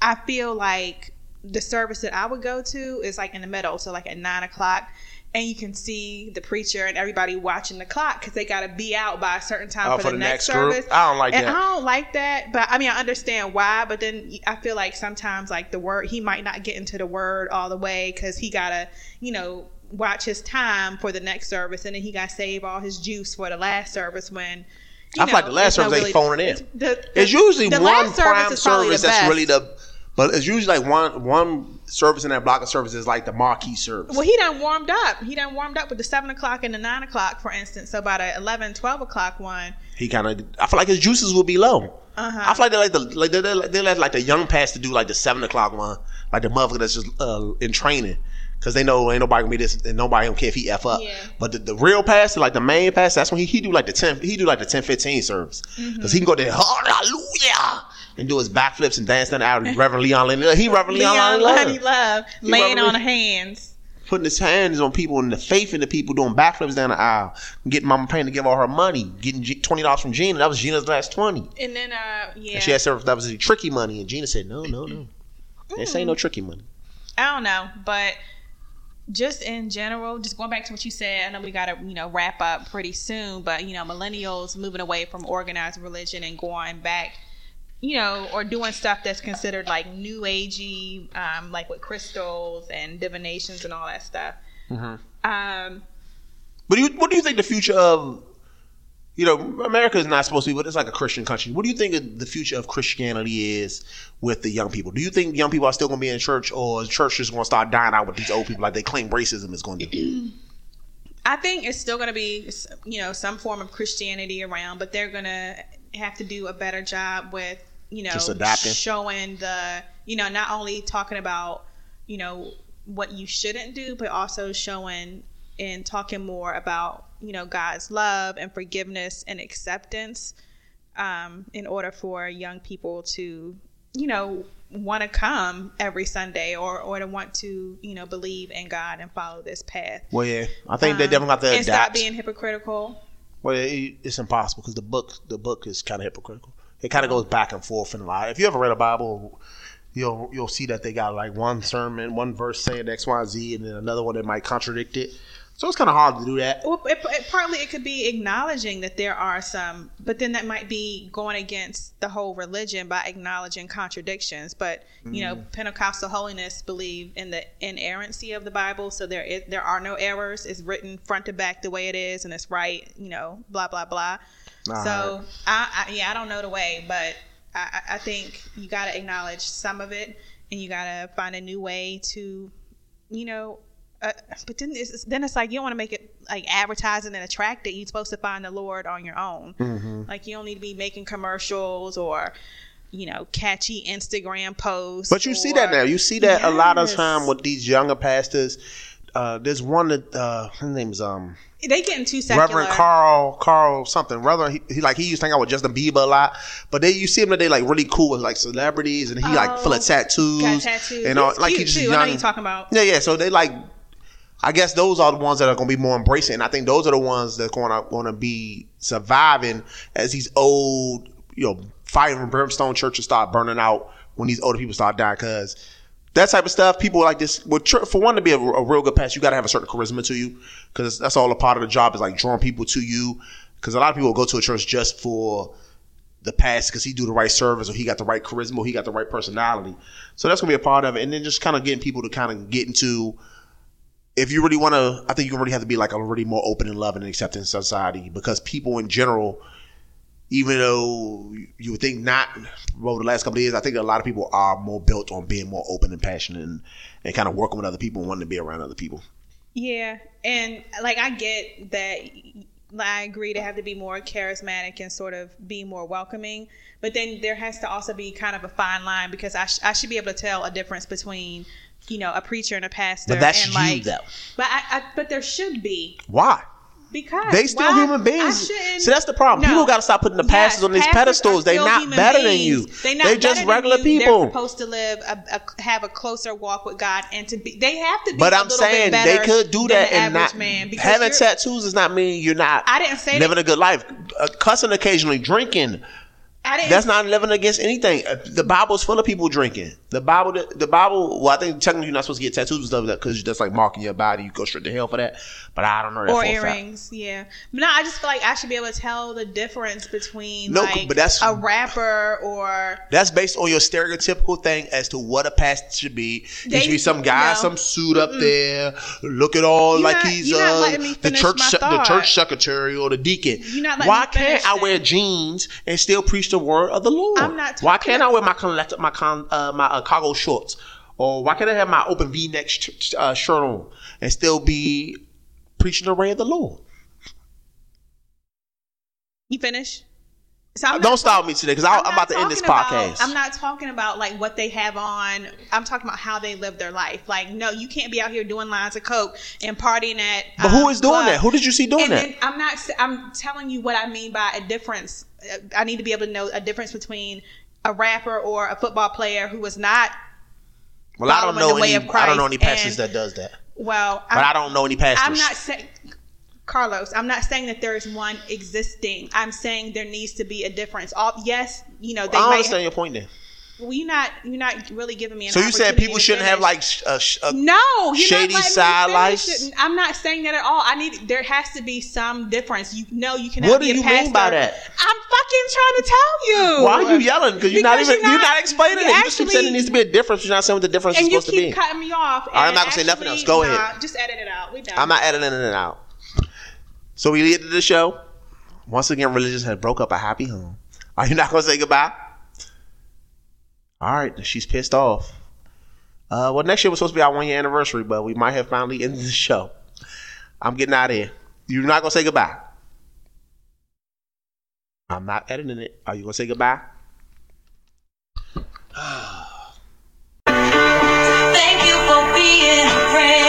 Speaker 4: I feel like the service that I would go to is like in the middle, so like at nine o'clock. And you can see the preacher and everybody watching the clock because they got to be out by a certain time
Speaker 3: Oh,
Speaker 4: for, the, next,
Speaker 3: group?
Speaker 4: service.
Speaker 3: I don't like
Speaker 4: And
Speaker 3: that.
Speaker 4: I don't like that, but I mean, I understand why. But then I feel like sometimes, like the word, he might not get into the word all the way because he gotta, you know, watch his time for the next service, and then he got to save all his juice for the last service. When you
Speaker 3: I feel like the last
Speaker 4: it's no
Speaker 3: service they phoning in.
Speaker 4: The, the-
Speaker 3: It's usually
Speaker 4: the
Speaker 3: one
Speaker 4: last
Speaker 3: prime
Speaker 4: probably
Speaker 3: service that's really the, but it's usually like one one service in that block of services is like the marquee service.
Speaker 4: Well, he done warmed up. He done warmed up with the seven o'clock and the nine o'clock, for instance. So by the 11, 12 o'clock one,
Speaker 3: he kind of, I feel like his juices will be low.
Speaker 4: Uh-huh.
Speaker 3: I feel like they like the like they, they, they let like the young pastor do like the seven o'clock one, like the motherfucker that's just uh, in training. Cause they know ain't nobody gonna be this, and nobody don't care if he f up.
Speaker 4: Yeah.
Speaker 3: But the, the real pastor, like the main pastor, that's when he, he do like the ten, he do like the 10, 15 service.
Speaker 4: Mm-hmm.
Speaker 3: Cause he can go there, hallelujah, and do his backflips and dance down the aisle. Reverend Leon, Lenny- he Reverend Leon,
Speaker 4: Leon
Speaker 3: Lenny
Speaker 4: Lonnie Love laying
Speaker 3: probably-
Speaker 4: on hands.
Speaker 3: putting his hands on people and the faith in the people doing backflips down the aisle, getting Mama Payne to give all her money, getting twenty dollars from Gina. That was Gina's last twenty.
Speaker 4: And then, uh, yeah,
Speaker 3: And she asked her if that was any tricky money, and Gina said, "No, no, no. This ain't no tricky money."
Speaker 4: I don't know, but just in general, just going back to what you said, I know we got to you know wrap up pretty soon, but you know millennials moving away from organized religion and going back, you know, or doing stuff that's considered like new agey, um, like with crystals and divinations and all that stuff. Um,
Speaker 3: But do you, what do you think the future of, you know, America is not supposed to be, but it's like a Christian country. What do you think the future of Christianity is with the young people? Do you think young people are still going to be in church, or is church just going to start dying out with these old people like they claim racism is going to do?
Speaker 4: I think it's still going to be, you know, some form of Christianity around, but they're going to have to do a better job with, you know,
Speaker 3: Just adapting.
Speaker 4: showing the, you know, not only talking about, you know, what you shouldn't do, but also showing and talking more about, you know, God's love and forgiveness and acceptance um, in order for young people to, you know, want to come every Sunday or, or to want to, you know, believe in God and follow this path.
Speaker 3: Well, yeah, I think they
Speaker 4: Um,
Speaker 3: definitely got to
Speaker 4: and stop being hypocritical.
Speaker 3: Well, it, it's impossible because the book the book is kind of hypocritical. It kind of goes back and forth in a lot. If you ever read a Bible, you'll you'll see that they got like one sermon, one verse saying X, Y, Z, and then another one that might contradict it. So it's kind of hard to do that.
Speaker 4: Well, it, it, partly it could be acknowledging that there are some, but then that might be going against the whole religion by acknowledging contradictions. But you know, mm-hmm. Pentecostal holiness believe in the inerrancy of the Bible, so there is, there are no errors. It's written front to back the way it is, and it's right. You know, blah blah blah.
Speaker 3: Nah,
Speaker 4: so I, I yeah, I don't know the way, but I, I- think you got to acknowledge some of it, and you got to find a new way to, you know. Uh, but then it's then it's like you don't want to make it like advertising and attractive. You're supposed to find the Lord on your own.
Speaker 3: Mm-hmm.
Speaker 4: Like you don't need to be making commercials or, you know, catchy Instagram posts.
Speaker 3: But you see that now. You see that a lot of time with these younger pastors. Uh, there's one that uh, his name is um
Speaker 4: They getting too secular.
Speaker 3: Reverend Carl Carl something. Reverend he, he like he used to hang out with Justin Bieber a lot, but they you see him that they like really cool with like celebrities and he like full of
Speaker 4: Oh,
Speaker 3: tattoos,
Speaker 4: Got tattoos.
Speaker 3: and all like he's just
Speaker 4: too. I know
Speaker 3: young.
Speaker 4: you talking about.
Speaker 3: Yeah, yeah. So they like, I guess those are the ones that are going to be more embracing. And I think those are the ones that going to going to be surviving as these old, you know, fire and brimstone churches start burning out when these older people start dying. Because that type of stuff, people like this. Well, for one to be a, a real good pastor, you got to have a certain charisma to you. Because that's all a part of the job is like drawing people to you. Because a lot of people go to a church just for the past because he do the right service or he got the right charisma or he got the right personality. So that's gonna be a part of it. And then just kind of getting people to kind of get into if you really want to, I think you really have to be like a really more open and loving and accepting society because people in general, even though you would think not over the last couple of years, I think a lot of people are more built on being more open and passionate and, and kind of working with other people and wanting to be around other people.
Speaker 4: Yeah, and like I get that. I agree to have to be more charismatic and sort of be more welcoming, but then there has to also be kind of a fine line because I, sh- I should be able to tell a difference between you know a preacher and a pastor.
Speaker 3: But that's
Speaker 4: and
Speaker 3: you,
Speaker 4: like,
Speaker 3: though.
Speaker 4: But I, I but there should be
Speaker 3: Why?
Speaker 4: Because
Speaker 3: They still
Speaker 4: why-
Speaker 3: human beings. See, that's the problem.
Speaker 4: No.
Speaker 3: People got to stop putting the
Speaker 4: Yes,
Speaker 3: pastors on these pedestals. They're not better than you.
Speaker 4: They're
Speaker 3: They're just regular people.
Speaker 4: They're supposed to live a, a, have a closer walk with God and to be. They have to be.
Speaker 3: But
Speaker 4: a
Speaker 3: I'm
Speaker 4: little
Speaker 3: saying
Speaker 4: bit
Speaker 3: they could do that and not
Speaker 4: man
Speaker 3: having tattoos does not mean you're not.
Speaker 4: I didn't say
Speaker 3: living
Speaker 4: that-
Speaker 3: a good life. Uh, cussing occasionally, drinking.
Speaker 4: I didn't.
Speaker 3: That's not living against anything. Uh, The Bible's full of people drinking. The Bible, the Bible. Well, I think technically you're not supposed to get tattoos and stuff like that because that's like marking your body. You go straight to hell for that. But I don't know that
Speaker 4: or
Speaker 3: a fact.
Speaker 4: earrings, yeah. But no, I just feel like I should be able to tell the difference between
Speaker 3: No,
Speaker 4: like
Speaker 3: but that's-
Speaker 4: a rapper or
Speaker 3: That's based on your stereotypical thing as to what a pastor should be. He
Speaker 4: They-
Speaker 3: should be some guy,
Speaker 4: no.
Speaker 3: some suit up there, look at all
Speaker 4: You're
Speaker 3: like
Speaker 4: not-
Speaker 3: he's uh, the church the church secretary or the deacon.
Speaker 4: You're not letting
Speaker 3: Why can't I wear jeans and still preach the word of the Lord?
Speaker 4: I'm not
Speaker 3: Why can't I wear my collect- my con- uh, my uh, cargo shorts? Or why can't I have my open V-neck sh- uh, shirt on and still be preaching the way of the Lord?
Speaker 4: you finish. So
Speaker 3: Don't stop me today because I'm, about to end this
Speaker 4: talking
Speaker 3: podcast.
Speaker 4: about- I'm not talking about like what they have on. I'm talking about how they live their life. Like, no, you can't be out here doing lines of coke and partying at.
Speaker 3: but who
Speaker 4: um,
Speaker 3: is doing
Speaker 4: clubs.
Speaker 3: that? Who did you see doing
Speaker 4: and
Speaker 3: that?
Speaker 4: I'm not. I'm telling you what I mean by a difference. I need to be able to know a difference between a rapper or a football player who was not.
Speaker 3: well, I don't know any.
Speaker 4: of
Speaker 3: I don't know any pastors that does that.
Speaker 4: Well,
Speaker 3: But I don't know any pastors.
Speaker 4: I'm not saying, Carlos. I'm not saying that there is one existing. I'm saying there needs to be a difference. All yes, you know they
Speaker 3: I understand your point then.
Speaker 4: Well, you're not. You're not really giving me. An
Speaker 3: So you said people shouldn't have like a, a uh, uh,
Speaker 4: No, you're
Speaker 3: shady
Speaker 4: not
Speaker 3: side lights?
Speaker 4: I'm not saying that at all. I need. There has to be some difference. You know, you cannot.
Speaker 3: What
Speaker 4: be
Speaker 3: do you
Speaker 4: pastor.
Speaker 3: mean by that?
Speaker 4: I'm fucking trying to tell you.
Speaker 3: Why are you yelling? Because you're not even
Speaker 4: you're
Speaker 3: you're
Speaker 4: not-
Speaker 3: not explaining
Speaker 4: you
Speaker 3: it. You just keep saying
Speaker 4: actually-
Speaker 3: there needs to be a difference. You're not saying what the difference
Speaker 4: And
Speaker 3: is
Speaker 4: you
Speaker 3: supposed to
Speaker 4: keep
Speaker 3: be.
Speaker 4: cutting me off.
Speaker 3: right, I'm not gonna say nothing else. Go
Speaker 4: nah,
Speaker 3: ahead.
Speaker 4: Just edit it out. We done.
Speaker 3: I'm not editing it out. So we ended the show. Once again, religious had broke up a happy home. Are you not gonna say goodbye? All right, she's pissed off. Uh, well, next year was supposed to be our one year anniversary, but we might have finally ended the show. I'm getting out of here. You're not gonna say goodbye. I'm not editing it. Are you gonna say goodbye? Thank you for being a friend.